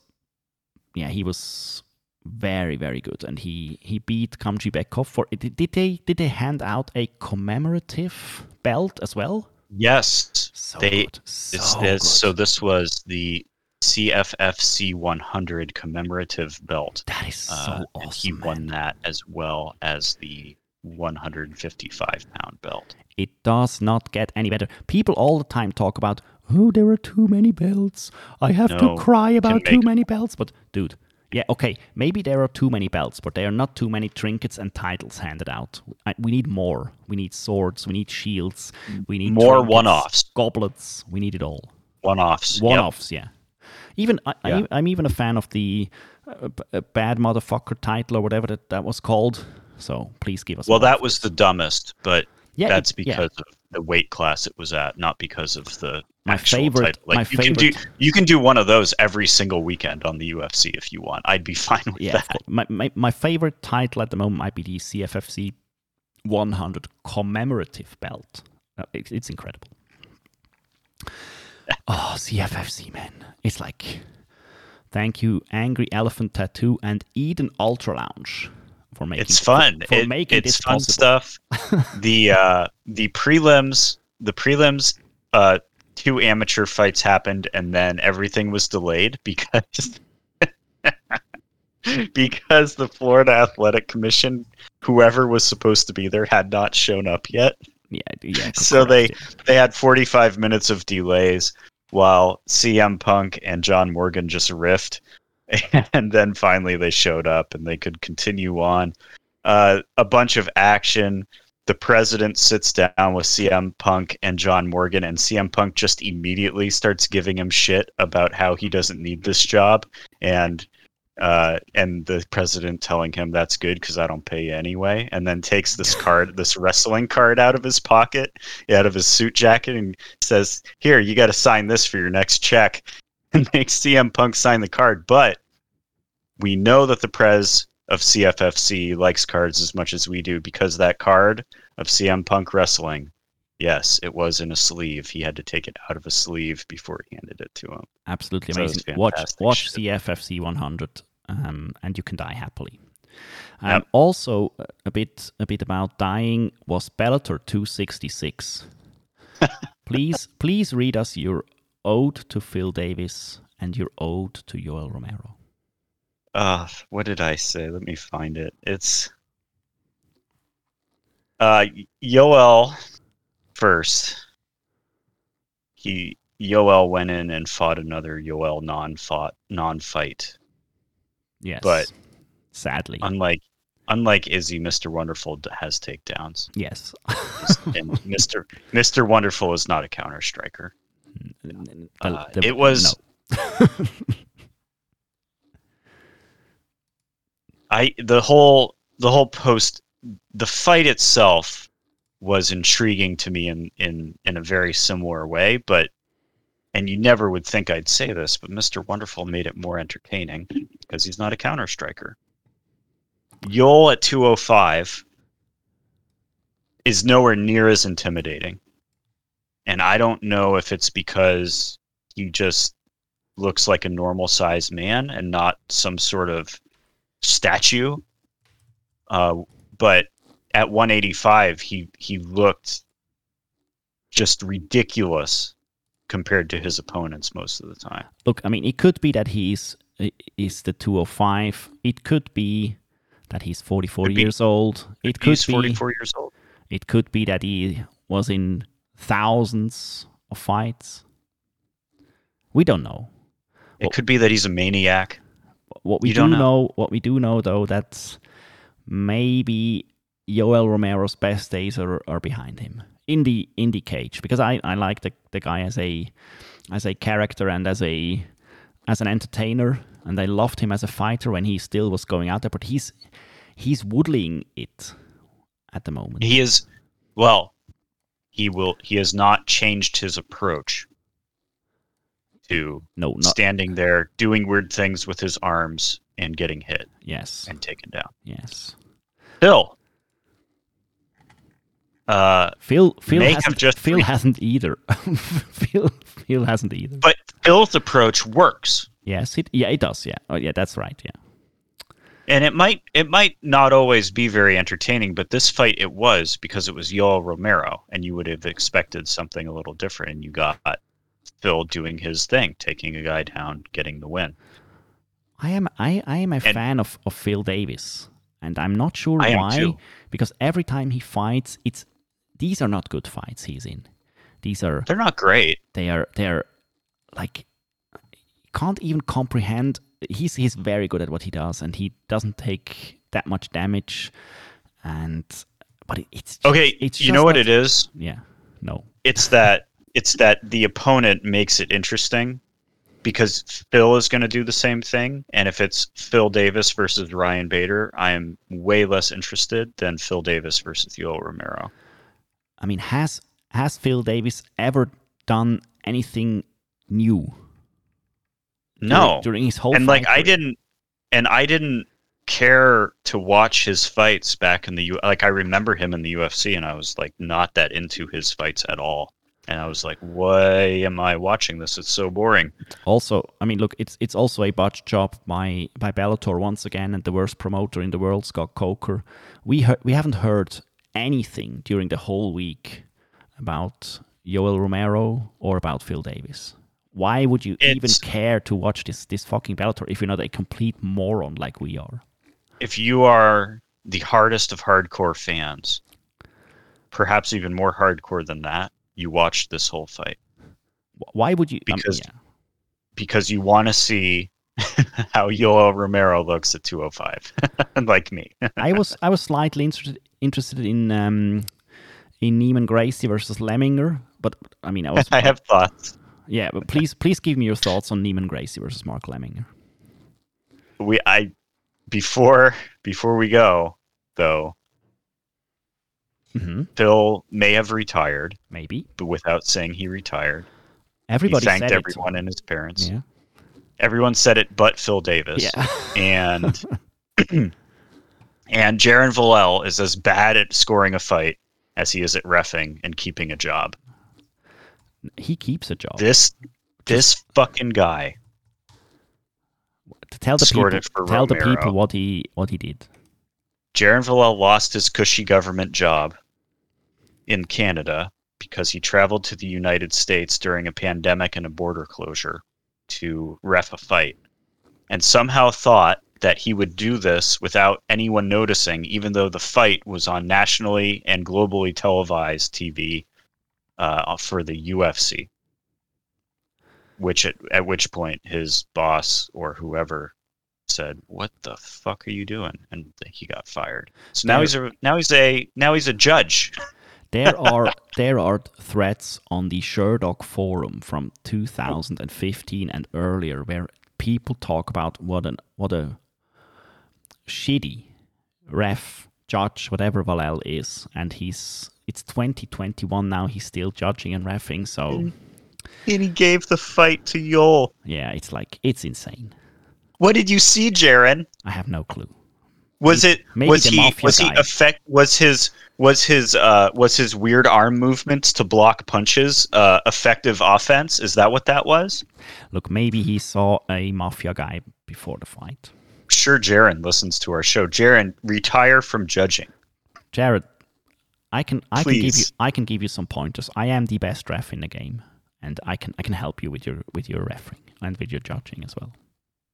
Speaker 1: yeah, he was very very good, and he he beat Kamji Bekov for. Did, did they did they hand out a commemorative belt as well?
Speaker 2: Yes.
Speaker 1: So
Speaker 2: They-
Speaker 1: good, so good.
Speaker 2: so this was the CFFC 100 commemorative belt.
Speaker 1: that is so
Speaker 2: Uh,
Speaker 1: awesome.
Speaker 2: he
Speaker 1: man.
Speaker 2: won that as well as the 155 pound belt.
Speaker 1: It does not get any better. People all the time talk about, oh, there are too many belts. I have
Speaker 2: No,
Speaker 1: to cry about too many belts. But, dude, yeah, okay, maybe there are too many belts, but there are not too many trinkets and titles handed out. I, we need more. We need swords. We need shields. We need
Speaker 2: More one-offs.
Speaker 1: goblets. We need it all.
Speaker 2: One offs.
Speaker 1: One offs, yeah. Even I,
Speaker 2: Yeah.
Speaker 1: I, I'm even a fan of the uh, b- uh, bad motherfucker title or whatever that, that was called. So please give us.
Speaker 2: Well, that was the dumbest, but
Speaker 1: yeah.
Speaker 2: that's
Speaker 1: it- yeah.
Speaker 2: because of the weight class it was at, not because of the
Speaker 1: My favorite-
Speaker 2: title. Like
Speaker 1: my
Speaker 2: you can do
Speaker 1: favorite-
Speaker 2: you can do one of those every single weekend on the UFC if you want. I'd be <laughs> fine with
Speaker 1: Yeah,
Speaker 2: that.
Speaker 1: My, my my favorite title at the moment might be the CFFC 100 commemorative belt. Uh, it- it's incredible. <laughs> Oh, CFFC man, it's like thank you, Angry Elephant Tattoo and Eden Ultra Lounge for making
Speaker 2: It's fun.
Speaker 1: for,
Speaker 2: It-
Speaker 1: making
Speaker 2: it's fun
Speaker 1: possible.
Speaker 2: stuff. <laughs> the uh, the prelims, the prelims, uh, two amateur fights happened, and then everything was delayed <laughs> because <laughs> because the Florida Athletic Commission, whoever was supposed to be there, had not shown up yet.
Speaker 1: Yeah, yeah.
Speaker 2: So
Speaker 1: yeah.
Speaker 2: They had 45 minutes of delays while CM Punk and John Morgan just riffed. <laughs> And then finally they showed up and they could continue on. Uh, a bunch of action. The president sits down with CM Punk and John Morgan, and CM Punk just immediately starts giving him shit about how he doesn't need this job. And uh, and the president telling him that's good because I don't pay you anyway, and then takes this <laughs> card, this wrestling card out of his pocket, out of his suit jacket, and says, "Here, you got to sign this for your next check," <laughs> and make CM Punk sign the card. But we know that the prez of CFFC likes cards as much as we do because that card of CM Punk wrestling. Yes, it was in a sleeve. He had to take it out of a sleeve before he handed it to him.
Speaker 1: absolutely
Speaker 2: So
Speaker 1: amazing. Watch watch
Speaker 2: shit.
Speaker 1: CFFC 100, um, and you can die happily. Um,
Speaker 2: Yep.
Speaker 1: Also, a bit a bit about dying was Bellator 266. <laughs> please please read us your ode to Phil Davis and your ode to Yoel Romero.
Speaker 2: Uh, what did I say? Let me find it. It's uh Yoel first. He Yoel went in and fought another Yoel non-fought non-fight.
Speaker 1: Yes,
Speaker 2: But-
Speaker 1: sadly,
Speaker 2: Unlike unlike Izzy, Mr. Wonderful has takedowns.
Speaker 1: yes.
Speaker 2: and Mr. Mr. Wonderful is not a counter striker. Uh,
Speaker 1: the-
Speaker 2: it was
Speaker 1: no. <laughs>
Speaker 2: I the whole the whole post the fight itself was intriguing to me in in in a very similar way, but and you never would think I'd say this, but Mr. Wonderful made it more entertaining because he's not a counter striker. Yoel at 205 is nowhere near as intimidating. And I don't know if it's because he just looks like a normal sized man and not some sort of statue. Uh, but at 185, he, he looked just ridiculous compared to his opponents most of the time.
Speaker 1: Look, I mean, it could be that he's is the 205. It could be that he's 44
Speaker 2: Could be-
Speaker 1: years old. It could be
Speaker 2: 44 years old.
Speaker 1: it could be that he was in thousands of fights. We don't know.
Speaker 2: It
Speaker 1: Well-
Speaker 2: could be that he's a maniac.
Speaker 1: What we
Speaker 2: You
Speaker 1: do
Speaker 2: don't
Speaker 1: know.
Speaker 2: know.
Speaker 1: what we do know though, that maybe Yoel Romero's best days are, are behind him in the in the cage because I, I like the, the guy as a as a character and as a as an entertainer and I loved him as a fighter when he still was going out there but he's he's woodling it at the moment.
Speaker 2: He is, well, he will. He has not changed his approach to
Speaker 1: no, not
Speaker 2: standing there doing weird things with his arms and getting hit
Speaker 1: yes.
Speaker 2: and taken down.
Speaker 1: Yes.
Speaker 2: Phil, uh,
Speaker 1: Phil Phil hasn't
Speaker 2: just
Speaker 1: Phil hasn't either. <laughs> Phil Phil hasn't either.
Speaker 2: but Phil's approach works,
Speaker 1: Yes, it yeah, it does, yeah. Oh yeah, that's right, yeah.
Speaker 2: And it might it might not always be very entertaining, but this fight it was because it was Yoel Romero, and you would have expected something a little different, and you got Phil doing his thing, taking a guy down, getting the win.
Speaker 1: I am I, I am a fan of, of Phil Davis, and I'm not sure
Speaker 2: I
Speaker 1: why. Because every time he fights, it's these are not good fights he's in. These are
Speaker 2: They're not great.
Speaker 1: they are they are like you can't even comprehend. He's he's very good at what he does, and he doesn't take that much damage. And but it, it's just,
Speaker 2: Okay,
Speaker 1: It's
Speaker 2: you know what
Speaker 1: that,
Speaker 2: it is?
Speaker 1: Yeah, no,
Speaker 2: It's that it's that the opponent makes it interesting because Phil is going to do the same thing, and if it's Phil Davis versus Ryan Bader, I am way less interested than Phil Davis versus Yoel Romero.
Speaker 1: I mean, has has Phil Davis ever done anything new?
Speaker 2: No,
Speaker 1: during, during his whole
Speaker 2: and like
Speaker 1: fight
Speaker 2: I didn't, and I didn't care to watch his fights back in the U. Like I remember him in the UFC, and I was like not that into his fights at all. And I was like, why am I watching this? It's so boring.
Speaker 1: Also, I mean, look, it's it's also a botch job by by Bellator once again, and the worst promoter in the world, Scott Coker. We heard, we haven't heard anything during the whole week about Yoel Romero or about Phil Davis. Why would you even care to watch this this fucking Bellator if you're not a complete moron like we are?
Speaker 2: if you are the hardest of hardcore fans, perhaps even more hardcore than that, you watched this whole fight
Speaker 1: Why would you? um,
Speaker 2: Because-
Speaker 1: yeah.
Speaker 2: because you want to see <laughs> how Yoel Romero looks at 205, <laughs> like me. <laughs>
Speaker 1: I was I was slightly interested interested in um, in Neiman Gracie versus Lemminger, but I mean I was
Speaker 2: I have thoughts.
Speaker 1: Yeah. But please please give me your thoughts on Neiman Gracie versus Mark Lemminger.
Speaker 2: We I before before we go though,
Speaker 1: hmm
Speaker 2: Phil may have retired,
Speaker 1: Maybe
Speaker 2: but without saying he retired.
Speaker 1: everybody
Speaker 2: he thanked
Speaker 1: said
Speaker 2: everyone and his parents.
Speaker 1: Yeah,
Speaker 2: Everyone said it but Phil Davis.
Speaker 1: yeah. <laughs>
Speaker 2: and and Jerin Valel is as bad at scoring a fight as he is at refing and keeping a job.
Speaker 1: He keeps a job.
Speaker 2: This this fucking guy
Speaker 1: to tell the
Speaker 2: scored
Speaker 1: people,
Speaker 2: it for
Speaker 1: tell the people what he what he did.
Speaker 2: Jerin Valel lost his cushy government job in Canada because he traveled to the United States during a pandemic and a border closure to ref a fight and somehow thought that he would do this without anyone noticing, even though the fight was on nationally and globally televised TV uh, for the UFC. Which at, at which point his boss or whoever said, "What the fuck are you doing?" and he got fired. So now
Speaker 1: There-
Speaker 2: he's a now he's a now he's a judge. <laughs>
Speaker 1: There are <laughs> there are threads on the Sherdog forum from 2015 and earlier where people talk about what an what a shitty ref, judge, whatever Valel is, and he's it's 2021 now. He's still judging and refing. So.
Speaker 2: And he gave the fight to Yoel.
Speaker 1: yeah, it's like it's insane.
Speaker 2: What did you see, Jerin?
Speaker 1: I have no clue.
Speaker 2: Was it
Speaker 1: maybe
Speaker 2: was he was he
Speaker 1: guy.
Speaker 2: effect was his was his uh was his weird arm movements to block punches uh effective offense? Is that what that was?
Speaker 1: Look, maybe he saw a mafia guy before the fight.
Speaker 2: Sure Jerin listens to our show. Jerin, retire from judging.
Speaker 1: Jared, I can I can give you I can give you some pointers. I am the best ref in the game, and I can I can help you with your with your refereeing and with your judging as well.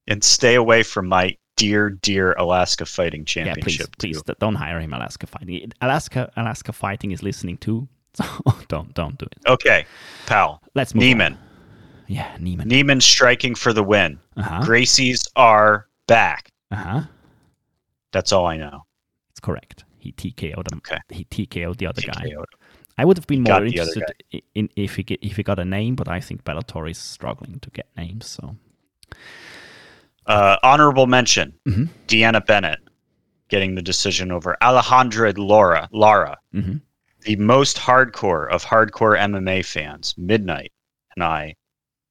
Speaker 2: And stay away from my dear, dear Alaska Fighting Championship.
Speaker 1: Yeah, please, please don't hire him. Alaska Fighting. Alaska Alaska Fighting is listening too, <laughs> so don't don't do it.
Speaker 2: Okay, pal.
Speaker 1: Let's move
Speaker 2: Neiman.
Speaker 1: on. Yeah, Neiman.
Speaker 2: Neiman striking for the win.
Speaker 1: Uh huh.
Speaker 2: Gracie's are back.
Speaker 1: Uh huh.
Speaker 2: That's all I know.
Speaker 1: It's correct. He TKO'd him.
Speaker 2: Okay.
Speaker 1: He TKO'd the other guy.
Speaker 2: TKO'd.
Speaker 1: I would have been
Speaker 2: got
Speaker 1: more interested in if he get, if he got a name, but I think Bellator is struggling to get names. So
Speaker 2: Uh, honorable mention:
Speaker 1: Mhm.
Speaker 2: Deanna Bennett getting the decision over Alejandra Laura. Lara,
Speaker 1: Mhm.
Speaker 2: the most hardcore of hardcore MMA fans. Midnight and I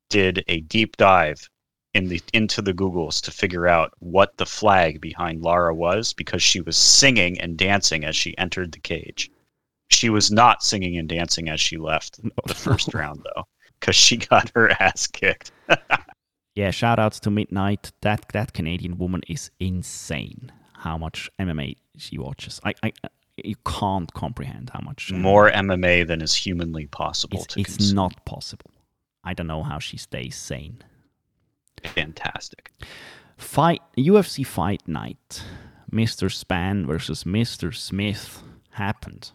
Speaker 2: did a deep dive in the into the Googles to figure out what the flag behind Lara was because she was singing and dancing as she entered the cage. She was not singing and dancing as she left the first <laughs> round though, because she got her ass kicked. <laughs>
Speaker 1: yeah, shout outs to Midnight. That that Canadian woman is insane. How much MMA she watches. I, I you can't comprehend how much uh,
Speaker 2: more MMA than is humanly possible
Speaker 1: It's, it's not possible. I don't know how she stays sane.
Speaker 2: Fantastic.
Speaker 1: Fight UFC Fight Night. Mr. Spann versus Mr. Smith happened.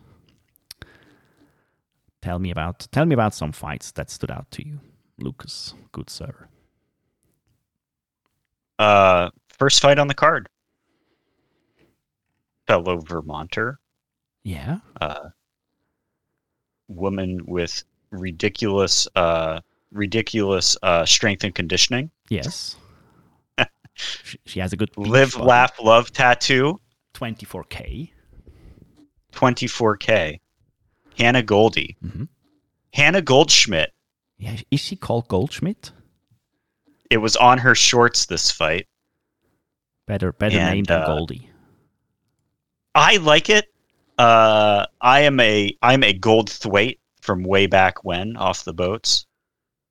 Speaker 1: Tell me about tell me about some fights that stood out to you, Lucas. Good sir.
Speaker 2: Uh, first fight on the card. Fellow Vermonter,
Speaker 1: Yeah.
Speaker 2: uh, woman with ridiculous, uh, ridiculous uh, strength and conditioning.
Speaker 1: Yes. <laughs> she, she has a good
Speaker 2: Live, laugh, love tattoo.
Speaker 1: 24k.
Speaker 2: 24k. Hannah Goldy.
Speaker 1: Mhm.
Speaker 2: Hannah Goldschmidt.
Speaker 1: Yeah, is she called Goldschmidt?
Speaker 2: It was on her shorts this fight.
Speaker 1: Better better
Speaker 2: And,
Speaker 1: name than
Speaker 2: uh,
Speaker 1: Goldy.
Speaker 2: I like it. Uh, I am a I'm a gold thwaite from way back when off the boats.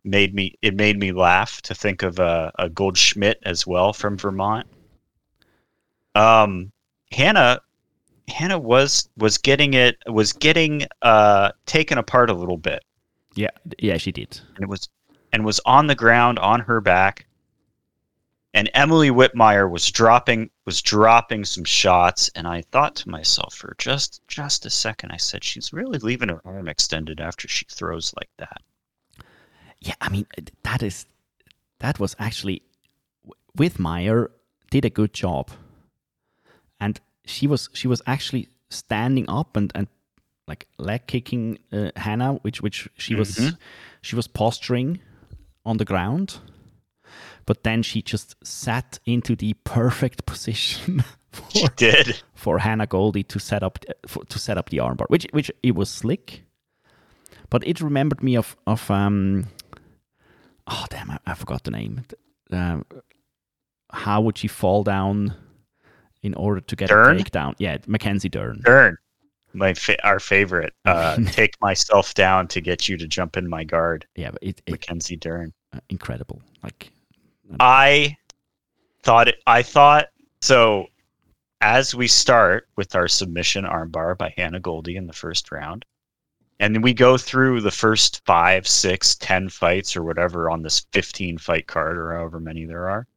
Speaker 2: Made me it made me laugh to think of a, a Goldschmidt as well from Vermont. Um, Hannah Hannah was was getting it was getting uh taken apart a little bit
Speaker 1: Yeah, yeah, she did.
Speaker 2: and it was and was on the ground on her back. And Emily Whitmire was dropping was dropping some shots, and I thought to myself for just just a second, I said, "She's really leaving her arm extended after she throws like that."
Speaker 1: Yeah, I mean uh, that is that was actually Whitmire did a good job, and she was she was actually standing up and and like leg kicking uh, Hannah, which which she was
Speaker 2: Mhm.
Speaker 1: she was posturing on the ground, but then she just sat into the perfect position <laughs>
Speaker 2: She
Speaker 1: for
Speaker 2: did.
Speaker 1: for Hannah Goldy to set up for, to set up the armbar, which which it was slick, but it remembered me of of um oh damn I, I forgot the name. Um, how would she fall down in order to get
Speaker 2: Dern?
Speaker 1: a takedown? Yeah, Mackenzie Dern.
Speaker 2: Dern, my fa- our favorite. <laughs> Uh, take myself down to get you to jump in my guard,
Speaker 1: Yeah, but it, it
Speaker 2: Mackenzie Dern.
Speaker 1: uh, incredible. Like
Speaker 2: I thought it, I thought so. As we start with our submission armbar by Hannah Goldy in the first round, and then we go through the first five, six, ten fights or whatever on this fifteen fight card or however many there are.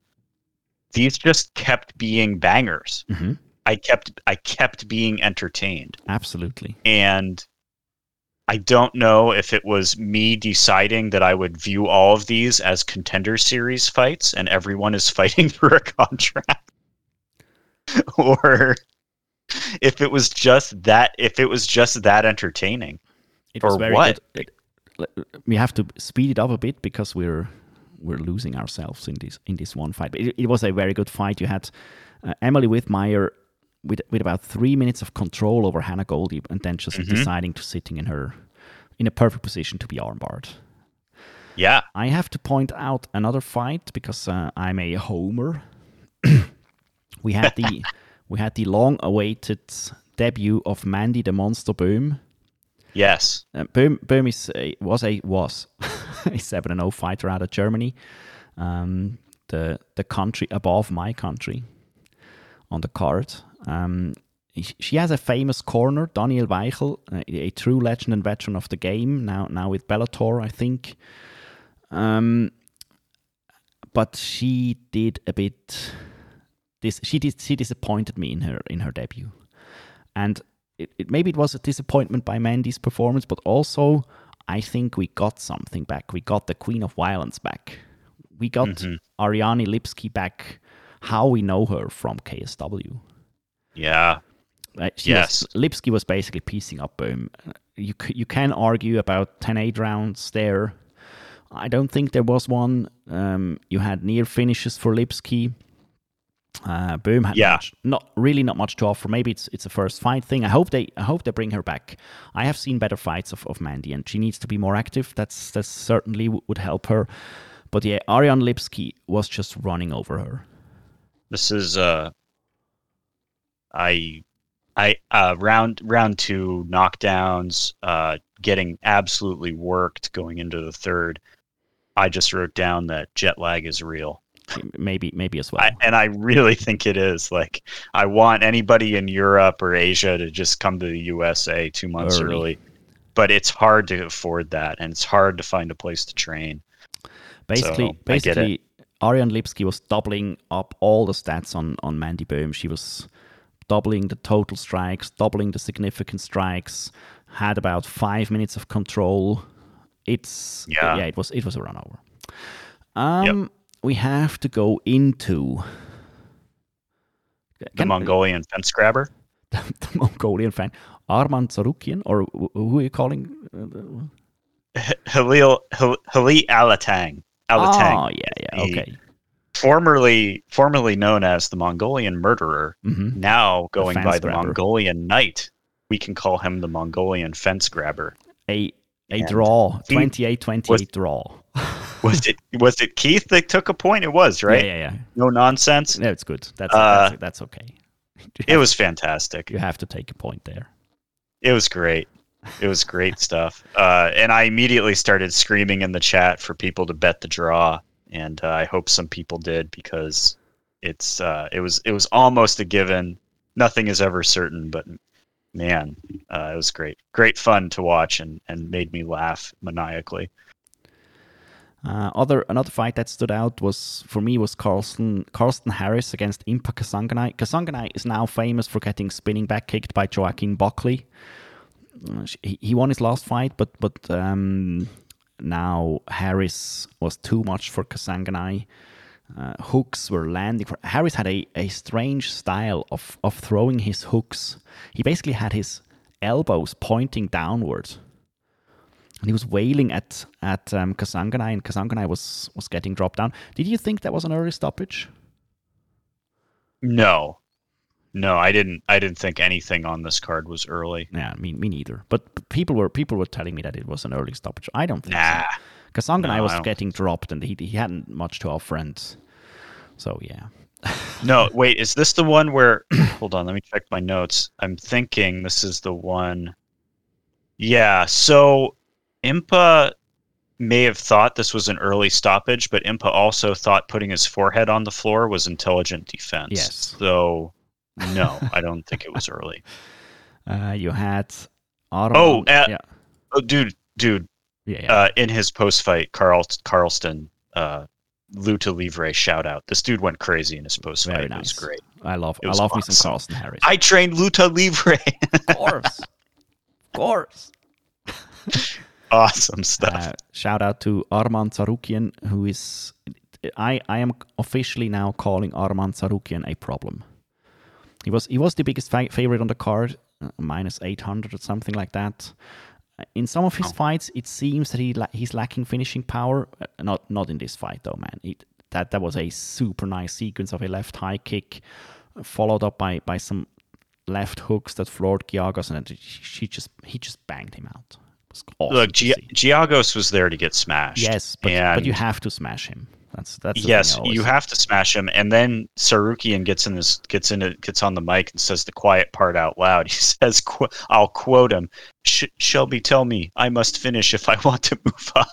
Speaker 2: These just kept being bangers.
Speaker 1: mhm,
Speaker 2: I kept I kept being entertained
Speaker 1: absolutely.
Speaker 2: and I don't know if it was me deciding that I would view all of these as contender series fights and everyone is <laughs> fighting for a contract or if it was just that if it was just that entertaining.
Speaker 1: It was
Speaker 2: Or
Speaker 1: very
Speaker 2: what?
Speaker 1: good. It- we have to speed it up a bit because we're we're losing ourselves in this in this one fight. But it, it was a very good fight. You had uh, Emily Whitmire with with about three minutes of control over Hannah Goldy, and then just
Speaker 2: Mhm.
Speaker 1: deciding to sitting in her in a perfect position to be armbarred.
Speaker 2: Yeah.
Speaker 1: I have to point out another fight because uh, I'm a homer. <coughs> we had the <laughs> we had the long-awaited debut of Mandy the Monster Böhm.
Speaker 2: Yes.
Speaker 1: Uh, Böhm, Böhm is was a was <laughs> a seven and zero fighter out of Germany, um, the the country above my country on the card. Um, she has a famous corner, Daniel Weichel, a, a true legend and veteran of the game. Now now with Bellator, I think. Um, but she did a bit. This she did she disappointed me in her in her debut, and it, it maybe it was a disappointment by Mandy's performance, but also I think we got something back. We got the Queen of Violence back. We got
Speaker 2: Mhm.
Speaker 1: Ariane Lipski back. How we know her from KSW.
Speaker 2: Yeah.
Speaker 1: Uh, she was-
Speaker 2: Yes.
Speaker 1: Lipski was basically piecing up Böhm. Uh, You c- you can argue about 10-8 rounds there. I don't think there was one. Um, you had near finishes for Lipski. Uh, Böhm had
Speaker 2: Yeah.
Speaker 1: much, not really not much to offer. Maybe it's it's a first fight thing. I hope they I hope they bring her back. I have seen better fights of, of Mandy, and she needs to be more active. That's that certainly w- would help her. But yeah, Ariane Lipski was just running over her.
Speaker 2: This is uh I I uh round round two knockdowns, uh getting absolutely worked going into the third. I just wrote down that jet lag is real.
Speaker 1: Maybe maybe as well.
Speaker 2: I, and I really think it is. Like I want anybody in Europe or Asia to just come to the USA two months
Speaker 1: Early.
Speaker 2: early. But it's hard to afford that and it's hard to find a place to train.
Speaker 1: Basically,
Speaker 2: So, I get it.
Speaker 1: basically, Ariane Lipski was doubling up all the stats on on Mandy Böhm. She was doubling the total strikes, doubling the significant strikes. Had about five minutes of control. It's
Speaker 2: Yeah.
Speaker 1: yeah. It was it was a run over. Um, we have to go into
Speaker 2: The Mongolian fence grabber. <laughs>
Speaker 1: the Mongolian fan Arman Tsarukian, or who are you calling?
Speaker 2: Halil Hal- Alatang. Alatang.
Speaker 1: Oh yeah, yeah, okay.
Speaker 2: formerly formerly known as the Mongolian murderer,
Speaker 1: hmm
Speaker 2: now going
Speaker 1: fence
Speaker 2: by the. Mongolian knight. We can call him the Mongolian fence grabber.
Speaker 1: A a
Speaker 2: And
Speaker 1: draw,
Speaker 2: he
Speaker 1: 28-28 draw. <laughs>
Speaker 2: Was it was it Keith that took a point? It was right.
Speaker 1: Yeah, yeah, yeah.
Speaker 2: No nonsense.
Speaker 1: No, it's good. That's
Speaker 2: Uh,
Speaker 1: that's, that's okay. <laughs>
Speaker 2: It was fantastic.
Speaker 1: You have to take a point there.
Speaker 2: It was great. It was great <laughs> stuff. Uh, and I immediately started screaming in the chat for people to bet the draw, and uh, I hope some people did because it's uh, it was it was almost a given. Nothing is ever certain, but man, uh, it was great, great fun to watch, and and made me laugh maniacally.
Speaker 1: Uh, other another fight that stood out was for me was Carlson Carlston Harris against Impa Kasanganay. Kasanganay is now famous for getting spinning back kicked by Joaquin Buckley. Uh, he, he won his last fight, but but um, now Harris was too much for Kasanganay. Uh, hooks were landing. For, Harris had a, a strange style of, of throwing his hooks. He basically had his elbows pointing downwards and he was wailing at at um, Kasanganay, and Kasanganay was was getting dropped down. Did you think that was an early stoppage?
Speaker 2: No, no, I didn't. I didn't think anything on this card was early.
Speaker 1: Yeah, me me neither. But people were people were telling me that it was an early stoppage. I don't think
Speaker 2: Nah,
Speaker 1: so. Kasanganay
Speaker 2: No,
Speaker 1: was getting dropped, and he he hadn't much to offer, and so yeah. <laughs>
Speaker 2: no. Wait, is this the one where? <coughs> hold on, let me check my notes. I'm thinking this is the one. Yeah. So Impa may have thought this was an early stoppage, but Impa also thought putting his forehead on the floor was intelligent defense.
Speaker 1: Yes.
Speaker 2: So no, I don't think it was early. <laughs>
Speaker 1: Uh, you had
Speaker 2: Oh,
Speaker 1: Armand-
Speaker 2: uh,
Speaker 1: yeah,
Speaker 2: Oh, dude, dude.
Speaker 1: yeah, yeah.
Speaker 2: Uh, in his post-fight, Carl Carlston, uh, Luta Livre shout out. This dude went crazy in his post-fight.
Speaker 1: Very
Speaker 2: It was great.
Speaker 1: I love
Speaker 2: it
Speaker 1: I love me some
Speaker 2: awesome.
Speaker 1: Carlston Harris.
Speaker 2: I trained Luta Livre.
Speaker 1: of course, of course. <laughs>
Speaker 2: awesome stuff.
Speaker 1: Uh, shout out to Arman Tsarukyan, who is. I, I am officially now calling Arman Tsarukyan a problem. He was he was the biggest fa- favorite on the card, uh, minus 800 or something like that. Uh, In some of his
Speaker 2: Oh.
Speaker 1: fights, it seems that he la- he's lacking finishing power. Uh, not not in this fight though, man. It, that that was a super nice sequence of a left high kick, uh, followed up by by some left hooks that floored Giagos, and then she just he just banged him out. Awesome
Speaker 2: Look, Gi- Giagos was there to get smashed.
Speaker 1: yes, but but you have to smash him. That's that's the
Speaker 2: yes, you have to smash him. And then Tsarukyan gets in this, gets in it, gets on the mic and says the quiet part out loud. <laughs> He says, qu- "I'll quote him: Sh- Shelby, tell me I must finish if I want to move up."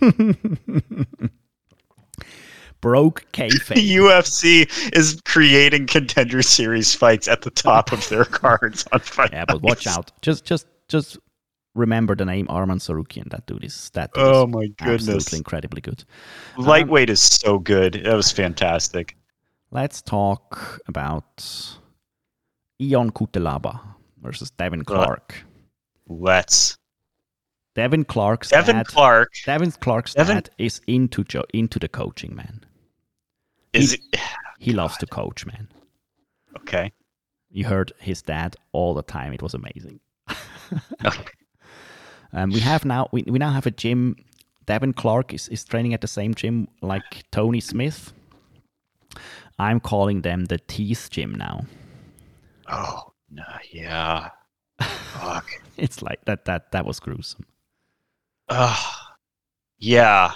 Speaker 2: <laughs>
Speaker 1: broke
Speaker 2: The. UFC <laughs> is creating contender series fights at the top of their cards on Fight
Speaker 1: yeah, but watch out. Just just just remember the name Arman Tsarukyan. That dude is that dude
Speaker 2: Oh
Speaker 1: is
Speaker 2: my goodness!
Speaker 1: absolutely incredibly good.
Speaker 2: Lightweight um, is so good. That was fantastic.
Speaker 1: Let's talk about Ion Cutelaba versus Devin Clark.
Speaker 2: Let's.
Speaker 1: Devin Clark's
Speaker 2: Devin
Speaker 1: dad,
Speaker 2: Clark
Speaker 1: Devin Clark's
Speaker 2: Devin-
Speaker 1: dad is into jo- into the coaching man.
Speaker 2: is
Speaker 1: He <sighs> loves to coach, man.
Speaker 2: okay.
Speaker 1: You heard his dad all the time. It was amazing.
Speaker 2: Okay.
Speaker 1: Um, we have now we, we now have a gym. Devin Clark is, is training at the same gym like Tony Smith. I'm calling them the Teeth Gym now.
Speaker 2: Oh no, yeah. Fuck. <laughs>
Speaker 1: It's like that that that was gruesome.
Speaker 2: Ugh. yeah.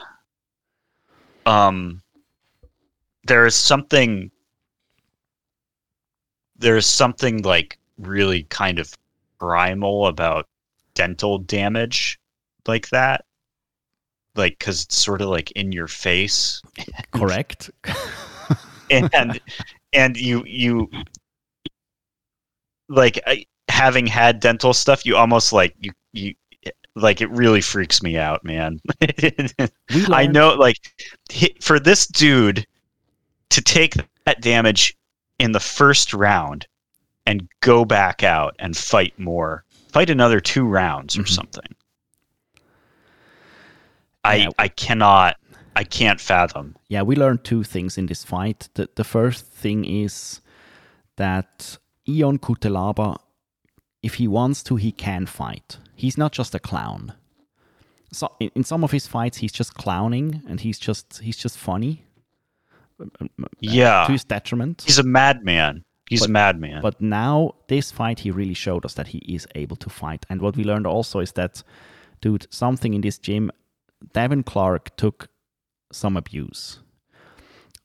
Speaker 2: Um. There is something. There is something like really kind of primal about dental damage, like that. Like, because it's sort of like in your face, <laughs>
Speaker 1: Correct.
Speaker 2: and and you you like I, having had dental stuff, you almost like you you like it really freaks me out, man. <laughs> I know, like, for this dude to take that damage in the first round and go back out and fight more, fight another two rounds or
Speaker 1: Mhm.
Speaker 2: something. I
Speaker 1: Yeah.
Speaker 2: I cannot, I can't fathom.
Speaker 1: Yeah, we learned two things in this fight. The, the first thing is that Ion Cutelaba, if he wants to, he can fight. He's not just a clown. So in, in some of his fights, he's just clowning and he's just he's just funny
Speaker 2: Yeah,
Speaker 1: to his detriment.
Speaker 2: he's a madman. He's
Speaker 1: But-
Speaker 2: a madman.
Speaker 1: But now this fight, he really showed us that he is able to fight. And what we learned also is that, dude, something in this gym, Devin Clark took some abuse.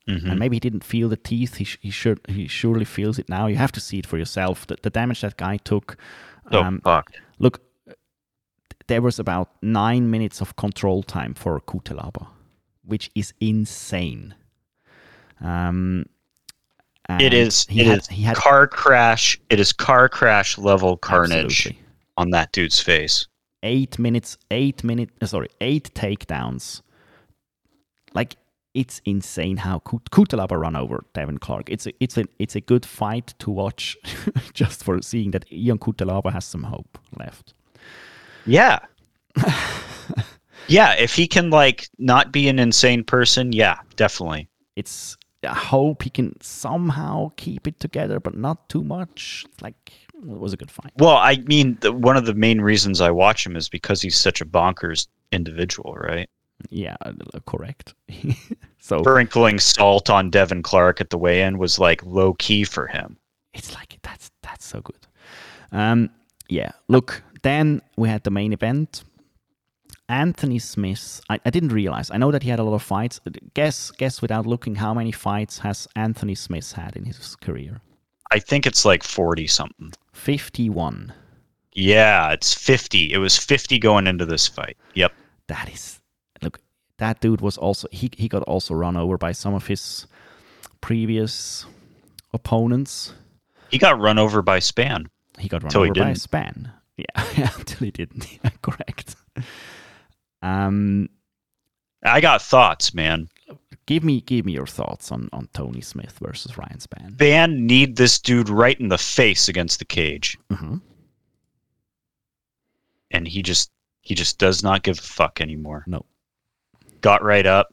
Speaker 2: Mhm.
Speaker 1: and maybe he didn't feel the teeth. He sh- he should he surely feels it now. You have to see it for yourself. The, the damage that guy took.
Speaker 2: so
Speaker 1: Um,
Speaker 2: fucked.
Speaker 1: look, there was about nine minutes of control time for Cutelaba, which is insane. Um,
Speaker 2: It
Speaker 1: and
Speaker 2: is.
Speaker 1: He
Speaker 2: it
Speaker 1: had,
Speaker 2: is
Speaker 1: he had
Speaker 2: car crash. It is car crash level carnage
Speaker 1: absolutely.
Speaker 2: on that dude's face.
Speaker 1: eight minutes, eight minute, uh, sorry, eight takedowns. Like it's insane how Kut- Cutelaba run over Devin Clark. It's a, it's a, it's a good fight to watch, <laughs> just for seeing that Ian Cutelaba has some hope left.
Speaker 2: Yeah. <laughs> yeah, if he can like not be an insane person, yeah, definitely.
Speaker 1: It's I hope he can somehow keep it together, but not too much. Like it was a good fight.
Speaker 2: Well, I mean, the, one of the main reasons I watch him is because he's such a bonkers individual, right?
Speaker 1: Yeah, uh, correct. <laughs> so
Speaker 2: Sprinkling salt on Devin Clark at the weigh-in was like low key for him.
Speaker 1: it's like that's that's so good. Um, yeah. Look, then we had the main event. Anthony Smith. I, I didn't realize. I know that he had a lot of fights. Uh, guess guess without looking, how many fights has Anthony Smith had in his career?
Speaker 2: I think it's like 40 something.
Speaker 1: Fifty-one.
Speaker 2: Yeah, it's 50. It was 50 going into this fight. Yep.
Speaker 1: That is look. That dude was also he he got also run over by some of his previous opponents.
Speaker 2: He got run over by Spann.
Speaker 1: He got run
Speaker 2: Till
Speaker 1: over by Spann. Yeah, <laughs> until he didn't. <laughs> Yeah, correct. Um,
Speaker 2: I got thoughts, man.
Speaker 1: give me give me your thoughts on on Tony Smith versus Ryan Spann.
Speaker 2: Spann need this dude right in the face against the cage.
Speaker 1: Mhm.
Speaker 2: and he just he just does not give a fuck anymore.
Speaker 1: No.
Speaker 2: Got right up.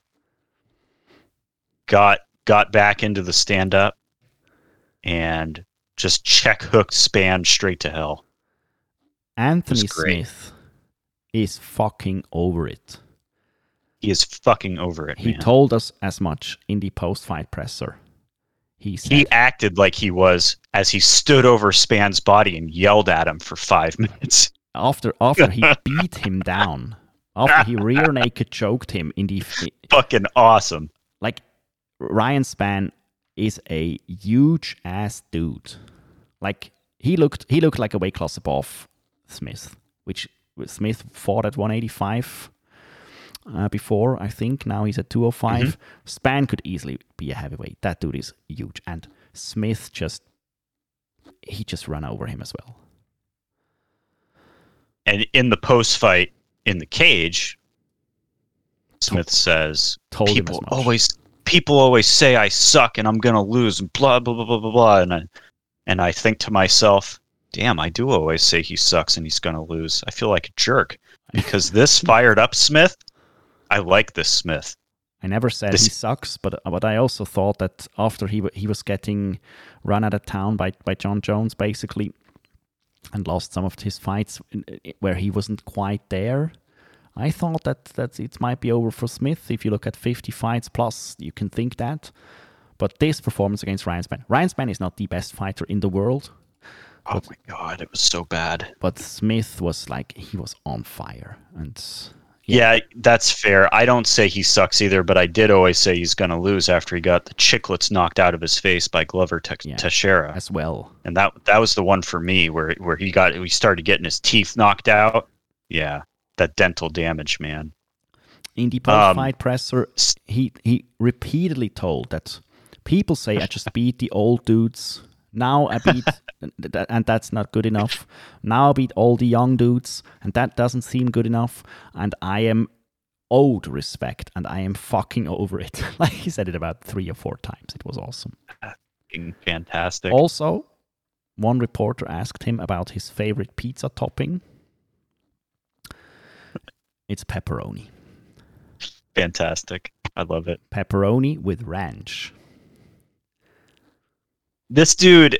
Speaker 2: Got got back into the stand up and just check hooked Spann straight to hell.
Speaker 1: Anthony. Smith is fucking over it.
Speaker 2: He is fucking over it.
Speaker 1: He
Speaker 2: man.
Speaker 1: told us as much in the post fight presser. he said,
Speaker 2: He acted like he was as he stood over Spann's body and yelled at him for five <laughs> minutes.
Speaker 1: after after he <laughs> beat him down, after he rear naked choked him in the
Speaker 2: Fucking awesome.
Speaker 1: like Ryan Spann is a huge ass dude. Like he looked he looked like a weight class above Smith, which Smith fought at 185 uh, before, I think. Now he's at 205. Spann could easily be a heavyweight. That dude is huge. And Smith just he just ran over him as well.
Speaker 2: And in the post fight in the cage, Smith says,
Speaker 1: Told
Speaker 2: people always people always say I suck and I'm gonna lose and blah blah blah blah blah blah and I and I think to myself, damn, I do always say he sucks and he's gonna lose. I feel like a jerk because this <laughs> fired up Smith. I like this Smith.
Speaker 1: I never said
Speaker 2: This-
Speaker 1: he sucks, but uh, but I also thought that after he he was getting run out of town by by Jon Jones basically, and lost some of his fights where he wasn't quite there. I thought that that it might be over for Smith. If you look at 50 fights plus, you can think that. But this performance against Ryan Spann, Ryan Spann is not the best fighter in the world,
Speaker 2: Oh my god, it was so bad.
Speaker 1: but Smith was like he was on fire, and
Speaker 2: Yeah, that's fair. I don't say he sucks either, but I did always say he's going to lose after he got the chiclets knocked out of his face by Glover Te-
Speaker 1: Yeah.
Speaker 2: Teixeira,
Speaker 1: as well.
Speaker 2: and that that was the one for me where where he got he started getting his teeth knocked out. Yeah, that dental damage, man.
Speaker 1: in the
Speaker 2: Um,
Speaker 1: post-fight presser, he he repeatedly told that people say I just <laughs> beat the old dudes. Now I beat, <laughs> and that's not good enough. Now I beat all the young dudes, and that doesn't seem good enough. And I am owed respect, and I am fucking over it. <laughs> like he said it about three or four times. It was awesome.
Speaker 2: Fucking Fantastic.
Speaker 1: Also, one reporter asked him about his favorite pizza topping. It's pepperoni.
Speaker 2: Fantastic. I love it.
Speaker 1: Pepperoni with ranch.
Speaker 2: This dude,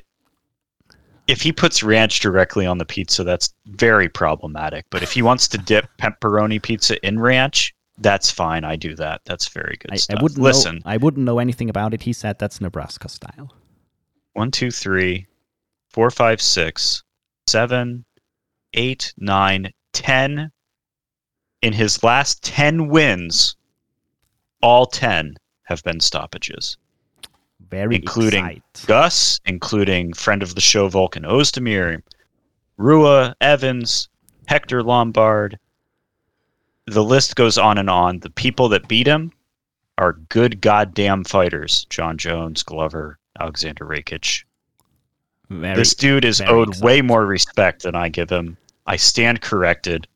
Speaker 2: if he puts ranch directly on the pizza, that's very problematic. But if he wants to dip <laughs> pepperoni pizza in ranch, that's fine. I do that. That's very good
Speaker 1: I,
Speaker 2: stuff.
Speaker 1: I wouldn't
Speaker 2: Listen,
Speaker 1: Know, I wouldn't know anything about it. He said that's Nebraska style.
Speaker 2: one, two, three, four, five, six, seven, eight, nine, ten. In his last ten wins, all ten have been stoppages.
Speaker 1: Very
Speaker 2: Including
Speaker 1: excite.
Speaker 2: Gus, including friend of the show Volkan Oezdemir, Rua Evans, Hector Lombard. The list goes on and on. The people that beat him are good goddamn fighters. Jon Jones, Glover, Alexander Rakic.
Speaker 1: Very,
Speaker 2: this dude is owed way more respect than I give him. I stand corrected.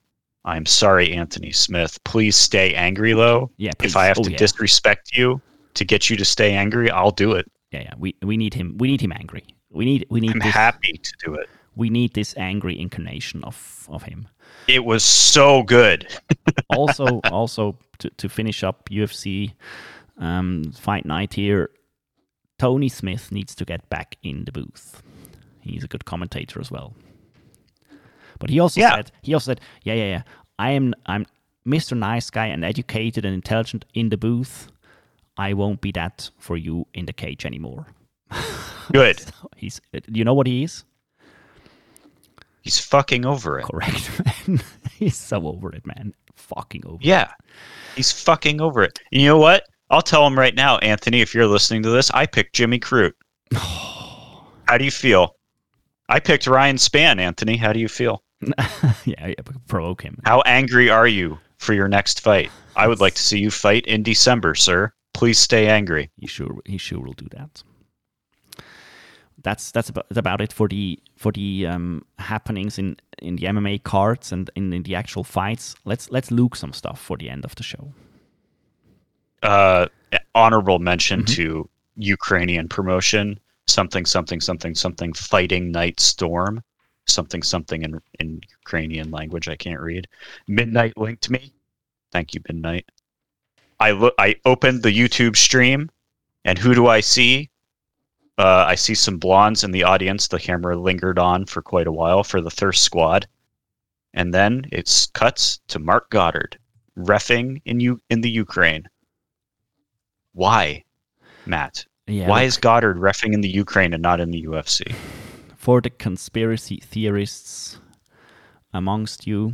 Speaker 2: I'm sorry, Anthony Smith. Please stay angry, though.
Speaker 1: yeah. Please.
Speaker 2: If I have
Speaker 1: oh,
Speaker 2: to
Speaker 1: yeah.
Speaker 2: disrespect you to get you to stay angry, I'll do it.
Speaker 1: yeah, yeah. We we need him. We need him angry. We need we need
Speaker 2: I'm
Speaker 1: this.
Speaker 2: happy to do it.
Speaker 1: We need this angry incarnation of of him.
Speaker 2: It was so good. <laughs>
Speaker 1: also, also to, to finish up UFC um, fight night here, Tony Smith needs to get back in the booth. He's a good commentator as well. But he also
Speaker 2: Yeah.
Speaker 1: said, he also said, yeah, yeah, yeah. I am, I'm Mr. Nice Guy and educated and intelligent in the booth. I won't be that for you in the cage anymore. <laughs>
Speaker 2: Good. <laughs>
Speaker 1: He's, you know what he is?
Speaker 2: He's fucking over it.
Speaker 1: Correct, <laughs> man. He's so over it, man. Fucking over. it.
Speaker 2: Yeah. He's fucking over it. You know what? I'll tell him right now, Anthony, if you're listening to this, I picked Jimmy Crute. <sighs> How do you feel? I picked Ryan Spann, Anthony. How do you feel?
Speaker 1: yeah, yeah, provoke him.
Speaker 2: How angry are you for your next fight? I would like to see you fight in December, sir. Please stay angry.
Speaker 1: He sure he sure will do that. That's that's about, that's about it for the for the um, happenings in, in the MMA cards and in, in the actual fights. Let's let's look some stuff for the end of the show.
Speaker 2: Uh, honorable mention to Ukrainian promotion. Something, something, something, something. Fighting Night Storm. Something, something in in Ukrainian language I can't read. Midnight linked me. Thank you, Midnight. I look. I opened the YouTube stream, and who do I see? Uh, I see some blondes in the audience. The camera lingered on for quite a while for the Thirst Squad, and then it's cuts to Marc Goddard refing in you in the Ukraine. Why, Matt?
Speaker 1: Yeah,
Speaker 2: Why
Speaker 1: look,
Speaker 2: is Goddard refing in the Ukraine and not in the UFC?
Speaker 1: for the conspiracy theorists amongst you,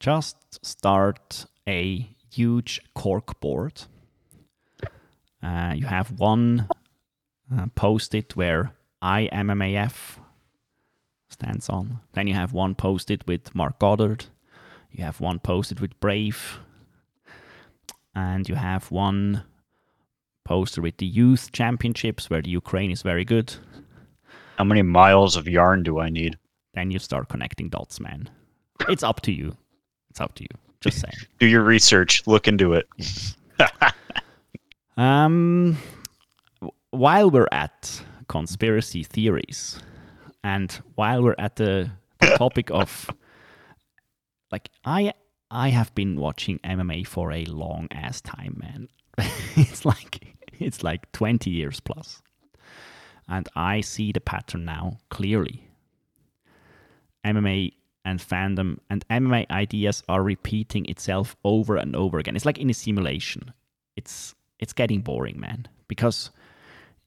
Speaker 1: just start a huge cork board. Uh, you have one uh, post-it where IMMAF stands on. Then you have one post-it with Marc Goddard. You have one post-it with Brave. And you have one poster with the youth championships where the Ukraine is very good.
Speaker 2: How many miles of yarn do I need?
Speaker 1: Then you start connecting dots, man. It's up to you. It's up to you. Just saying. <laughs>
Speaker 2: Do your research. Look into it. <laughs>
Speaker 1: Um, while we're at conspiracy theories, and while we're at the, <laughs> topic of, like, I I have been watching MMA for a long ass time, man. it's like it's like twenty years plus, and I see the pattern now clearly. MMA and fandom and MMA ideas are repeating itself over and over again. It's like in a simulation. It's it's getting boring, man. Because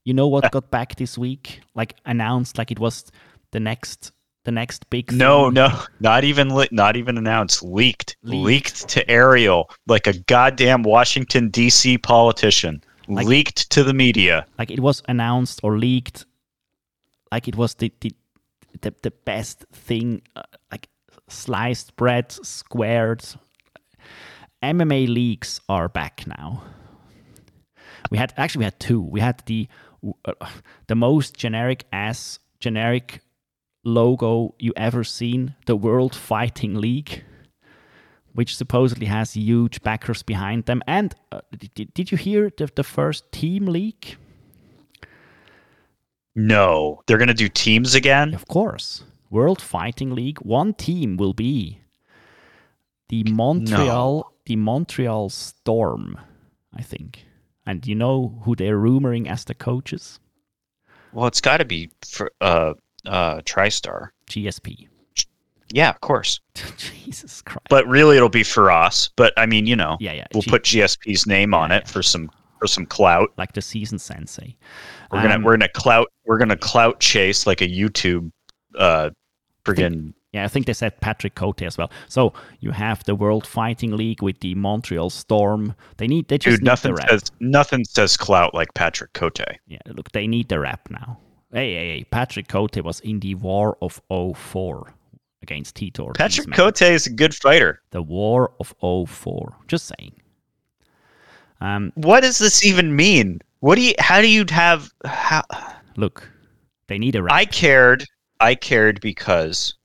Speaker 1: you know what got back this week? Like announced, like it was the next the next big
Speaker 2: No,
Speaker 1: thing.
Speaker 2: no, not even not even announced. Leaked,
Speaker 1: Leaked.
Speaker 2: leaked, to Ariel like a goddamn Washington D.C. politician.
Speaker 1: Like-
Speaker 2: leaked to the media.
Speaker 1: Like it was announced or leaked. Like it was the the the, the best thing. Uh, like sliced bread, squared. MMA leagues are back now. We had actually we had two. We had the uh, the most generic ass generic logo you ever seen, the World Fighting League, which supposedly has huge backers behind them. And uh, did, did you hear the, the first team league?
Speaker 2: No, they're gonna do teams again.
Speaker 1: Of course, World Fighting League. One team will be the Montreal, the Montreal Storm, I think. And you know who they're rumoring as the coaches?
Speaker 2: Well, it's got to be for uh uh TriStar.
Speaker 1: GSP.
Speaker 2: Yeah, of course. <laughs>
Speaker 1: Jesus Christ.
Speaker 2: But really, it'll be for us. But I mean, you know,
Speaker 1: yeah, yeah.
Speaker 2: we'll
Speaker 1: G-
Speaker 2: put GSP's name on
Speaker 1: Yeah,
Speaker 2: it
Speaker 1: yeah.
Speaker 2: for some for some clout.
Speaker 1: like the season sensei.
Speaker 2: We're gonna
Speaker 1: Um,
Speaker 2: we're gonna clout we're gonna clout chase like a YouTube uh friggin'
Speaker 1: Yeah, I think they said Patrick Cote as well. So you have the World Fighting League with the Montreal Storm. They need they just
Speaker 2: dude.
Speaker 1: need
Speaker 2: Nothing says nothing says clout like Patrick Cote.
Speaker 1: Yeah, look, they need the rep now. Hey, hey, hey, Patrick Cote was in the War of 04 against Tito Ortiz,
Speaker 2: Patrick
Speaker 1: man.
Speaker 2: Cote is a good fighter.
Speaker 1: The War of 04. Just saying. Um,
Speaker 2: What does this even mean? What do you? How do you have? How,
Speaker 1: look, they need a rep.
Speaker 2: I cared. I cared because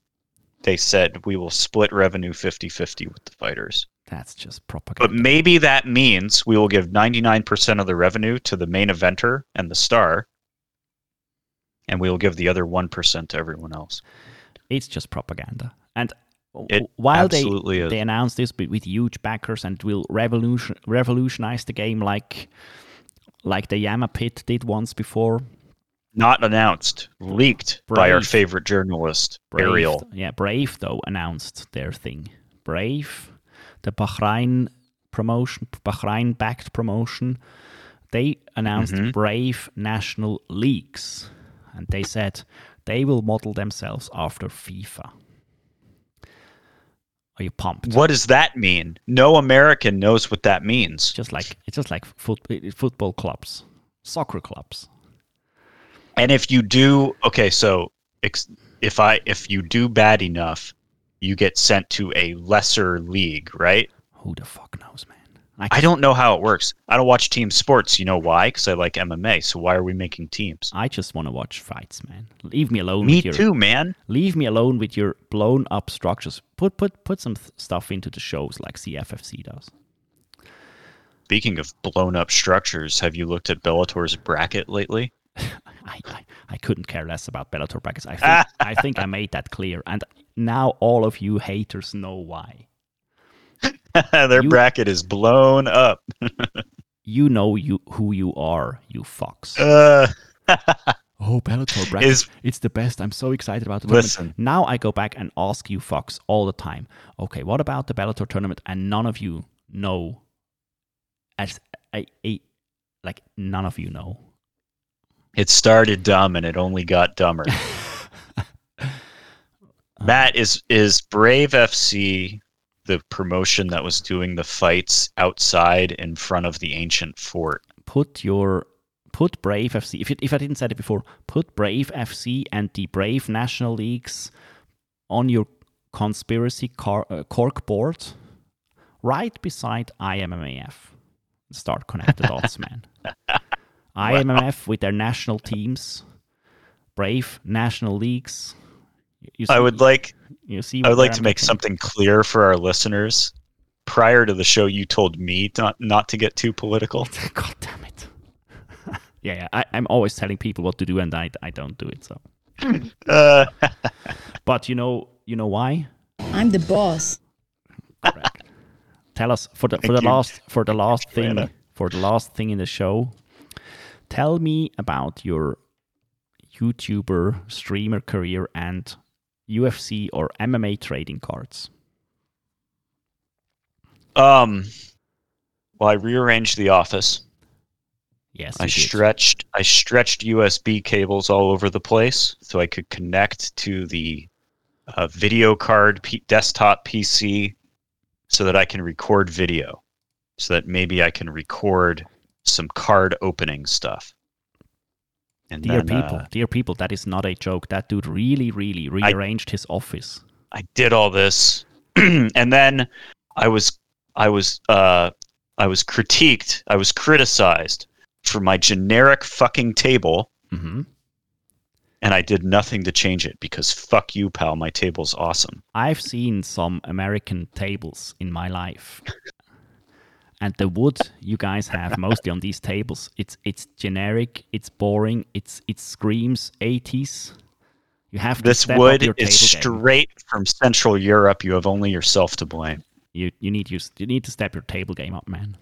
Speaker 2: they said we will split revenue 50-50 with the fighters.
Speaker 1: That's just propaganda.
Speaker 2: But maybe that means we will give 99% of the revenue to the main eventer and the star, and we will give the other 1% to everyone else.
Speaker 1: it's just propaganda. And
Speaker 2: It
Speaker 1: while they
Speaker 2: is.
Speaker 1: they announced this with, with huge backers and will revolution revolutionize the game like like the Yamma Pit did once before.
Speaker 2: Not announced, leaked by our favorite journalist,
Speaker 1: Brave,
Speaker 2: Ariel.
Speaker 1: yeah, Brave though announced their thing. Brave, the Bahrain promotion, Bahrain backed promotion, they announced
Speaker 2: Mhm.
Speaker 1: Brave national leagues, and they said they will model themselves after FIFA. Are you pumped?
Speaker 2: What does that mean? No American knows what that means.
Speaker 1: Just like it's just like foot, football clubs, soccer clubs.
Speaker 2: And if you do, okay, so if I if you do bad enough, you get sent to a lesser league, right?
Speaker 1: Who the fuck knows, man?
Speaker 2: I don't know how it works. I don't watch team sports. You know why? Because I like MMA. So why are we making teams?
Speaker 1: I just want to watch fights, man. Leave me alone.
Speaker 2: Me
Speaker 1: with your,
Speaker 2: too, man.
Speaker 1: Leave me alone with your blown up structures. Put put put some th- stuff into the shows like CFFC does.
Speaker 2: Speaking of blown up structures, have you looked at Bellator's bracket lately? <laughs>
Speaker 1: I, I, I couldn't care less about Bellator brackets. I think <laughs> I think I made that clear, and now all of you haters know why. <laughs>
Speaker 2: Their
Speaker 1: You-
Speaker 2: bracket is blown up. <laughs>
Speaker 1: You know you who you are, you fucks.
Speaker 2: Uh,
Speaker 1: oh, Bellator bracket,
Speaker 2: is
Speaker 1: it's the best. I'm so excited about the tournament.
Speaker 2: listen.
Speaker 1: Now I go back and ask you fucks all the time. Okay, what about the Bellator tournament? And none of you know. As a, a like none of you know.
Speaker 2: It started dumb and it only got dumber. <laughs> <laughs> Matt is is Brave FC the promotion that was doing the fights outside in front of the ancient fort.
Speaker 1: Put your put Brave FC. If it, if I didn't say it before, put Brave FC and the Brave National Leagues on your conspiracy car, uh, cork board, right beside IMMAF. Start connect the dots, man. <laughs> IMMAF with their national teams, Brave National Leagues.
Speaker 2: You see, I would like
Speaker 1: you see
Speaker 2: I would like to make something clear for our listeners. Prior to the show, you told me not not to get too political. <laughs>
Speaker 1: God damn it! <laughs> yeah, yeah. I, am always telling people what to do, and I I don't do it. So, <laughs> uh. but you know you know why?
Speaker 3: I'm the boss.
Speaker 1: Correct. Tell us for the for the last for the last thing for the last thing in the show. Tell me about your YouTuber streamer career and UFC or MMA trading cards?
Speaker 2: Um, well, I rearranged the office.
Speaker 1: Yes,
Speaker 2: I stretched I stretched USB cables all over the place so I could connect to the uh, video card P- desktop PC so that I can record video, so that maybe I can record some card opening stuff.
Speaker 1: And dear then, people, uh, dear people, that is not a joke. That dude really, really rearranged I, his office.
Speaker 2: I did all this, <clears throat> and then I was, I was, uh, I was critiqued. I was criticized for my generic fucking table,
Speaker 1: mm-hmm.
Speaker 2: and I did nothing to change it because fuck you, pal. My table's awesome.
Speaker 1: I've seen some American tables in my life, and the wood you guys have mostly on these tables it's it's generic it's boring it's it screams 80s you have
Speaker 2: this wood is straight game. from central europe. You have only yourself to blame.
Speaker 1: You you need you, you need to step your table game up man.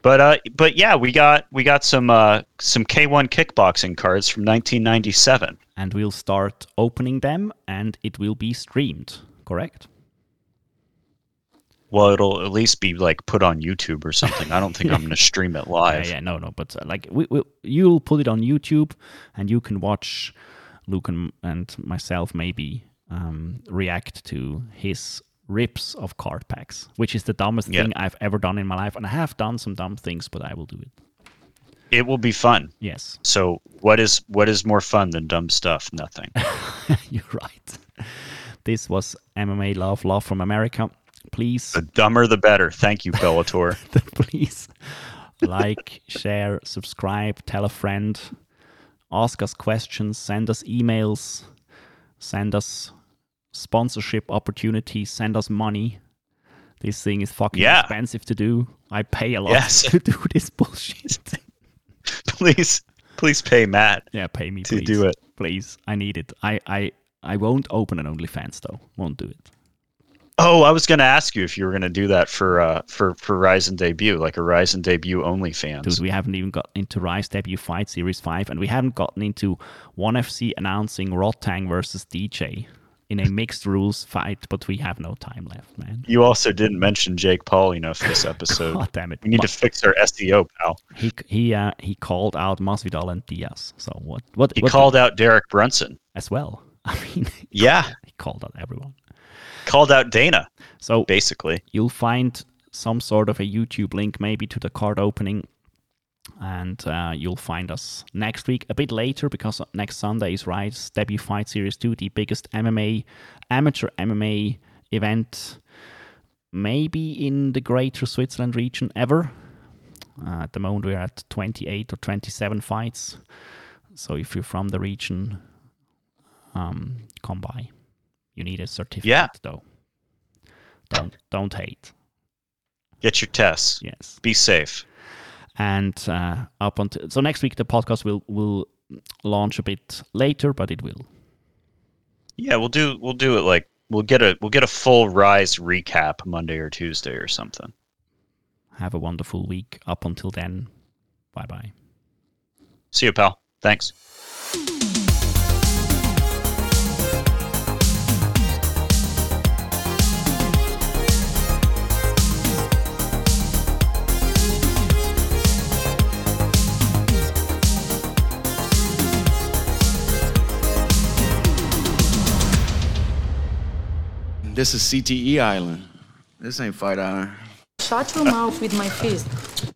Speaker 2: But uh but yeah we got we got some uh some k1 kickboxing cards from 1997
Speaker 1: and we'll start opening them and it will be streamed correct
Speaker 2: well, it'll at least be like put on YouTube or something. I don't think I'm going <laughs> to stream it live.
Speaker 1: Yeah, yeah, no, no. But uh, like, we, we, you'll put it on YouTube, and you can watch Luke and, and myself maybe um, react to his rips of card packs, which is the dumbest thing I've ever done in my life. And I have done some dumb things, but I will do it.
Speaker 2: It will be fun.
Speaker 1: Yes.
Speaker 2: So what is what is more fun than dumb stuff? Nothing. <laughs>
Speaker 1: You're right. This was MMA Love, Love from America please.
Speaker 2: The dumber the better. Thank you, Bellator. <laughs>
Speaker 1: please like, share, subscribe, tell a friend, ask us questions, send us emails, send us sponsorship opportunities, send us money. This thing is fucking yeah. expensive to do. I pay a lot yes. <laughs> to do this bullshit. <laughs>
Speaker 2: please, please pay Matt.
Speaker 1: Yeah, pay me
Speaker 2: to
Speaker 1: please.
Speaker 2: do it.
Speaker 1: Please, I need it. I, I, I won't open an OnlyFans though. Won't do it.
Speaker 2: Oh, I was going to ask you if you were going to do that for uh, for for Rizin debut, like a Rizin debut only fans.
Speaker 1: Dude, we haven't even got into Rise debut fight series five, and we haven't gotten into One FC announcing Rodtang versus DJ in a mixed rules fight, but we have no time left, man.
Speaker 2: You also didn't mention Jake Paul enough this <laughs> episode.
Speaker 1: God damn it!
Speaker 2: We need to fix our SEO, pal.
Speaker 1: He he uh, he called out Masvidal and Diaz. So what? What?
Speaker 2: He
Speaker 1: what
Speaker 2: called out Derek Brunson
Speaker 1: as well. <laughs> I mean,
Speaker 2: yeah,
Speaker 1: he called out everyone
Speaker 2: called out Dana.
Speaker 1: So
Speaker 2: basically,
Speaker 1: you'll find some sort of a YouTube link maybe to the card opening, and uh, you'll find us next week a bit later because next Sunday is Rise debut fight series two, the biggest MMA amateur MMA event maybe in the greater Switzerland region ever. Uh, at the moment, we're at 28 or 27 fights. So if you're from the region, um, come by. You need a certificate, yeah. though. Don't don't hate.
Speaker 2: Get your tests.
Speaker 1: Yes.
Speaker 2: Be safe.
Speaker 1: And uh, up until so next week the podcast will will launch a bit later, but it will.
Speaker 2: Yeah, we'll do we'll do it like we'll get a we'll get a full rise recap Monday or Tuesday or something.
Speaker 1: Have a wonderful week. Up until then, bye bye.
Speaker 2: See you, pal. Thanks.
Speaker 3: This is CTE Island. This ain't Fight Island.
Speaker 4: Shut your mouth with my fist.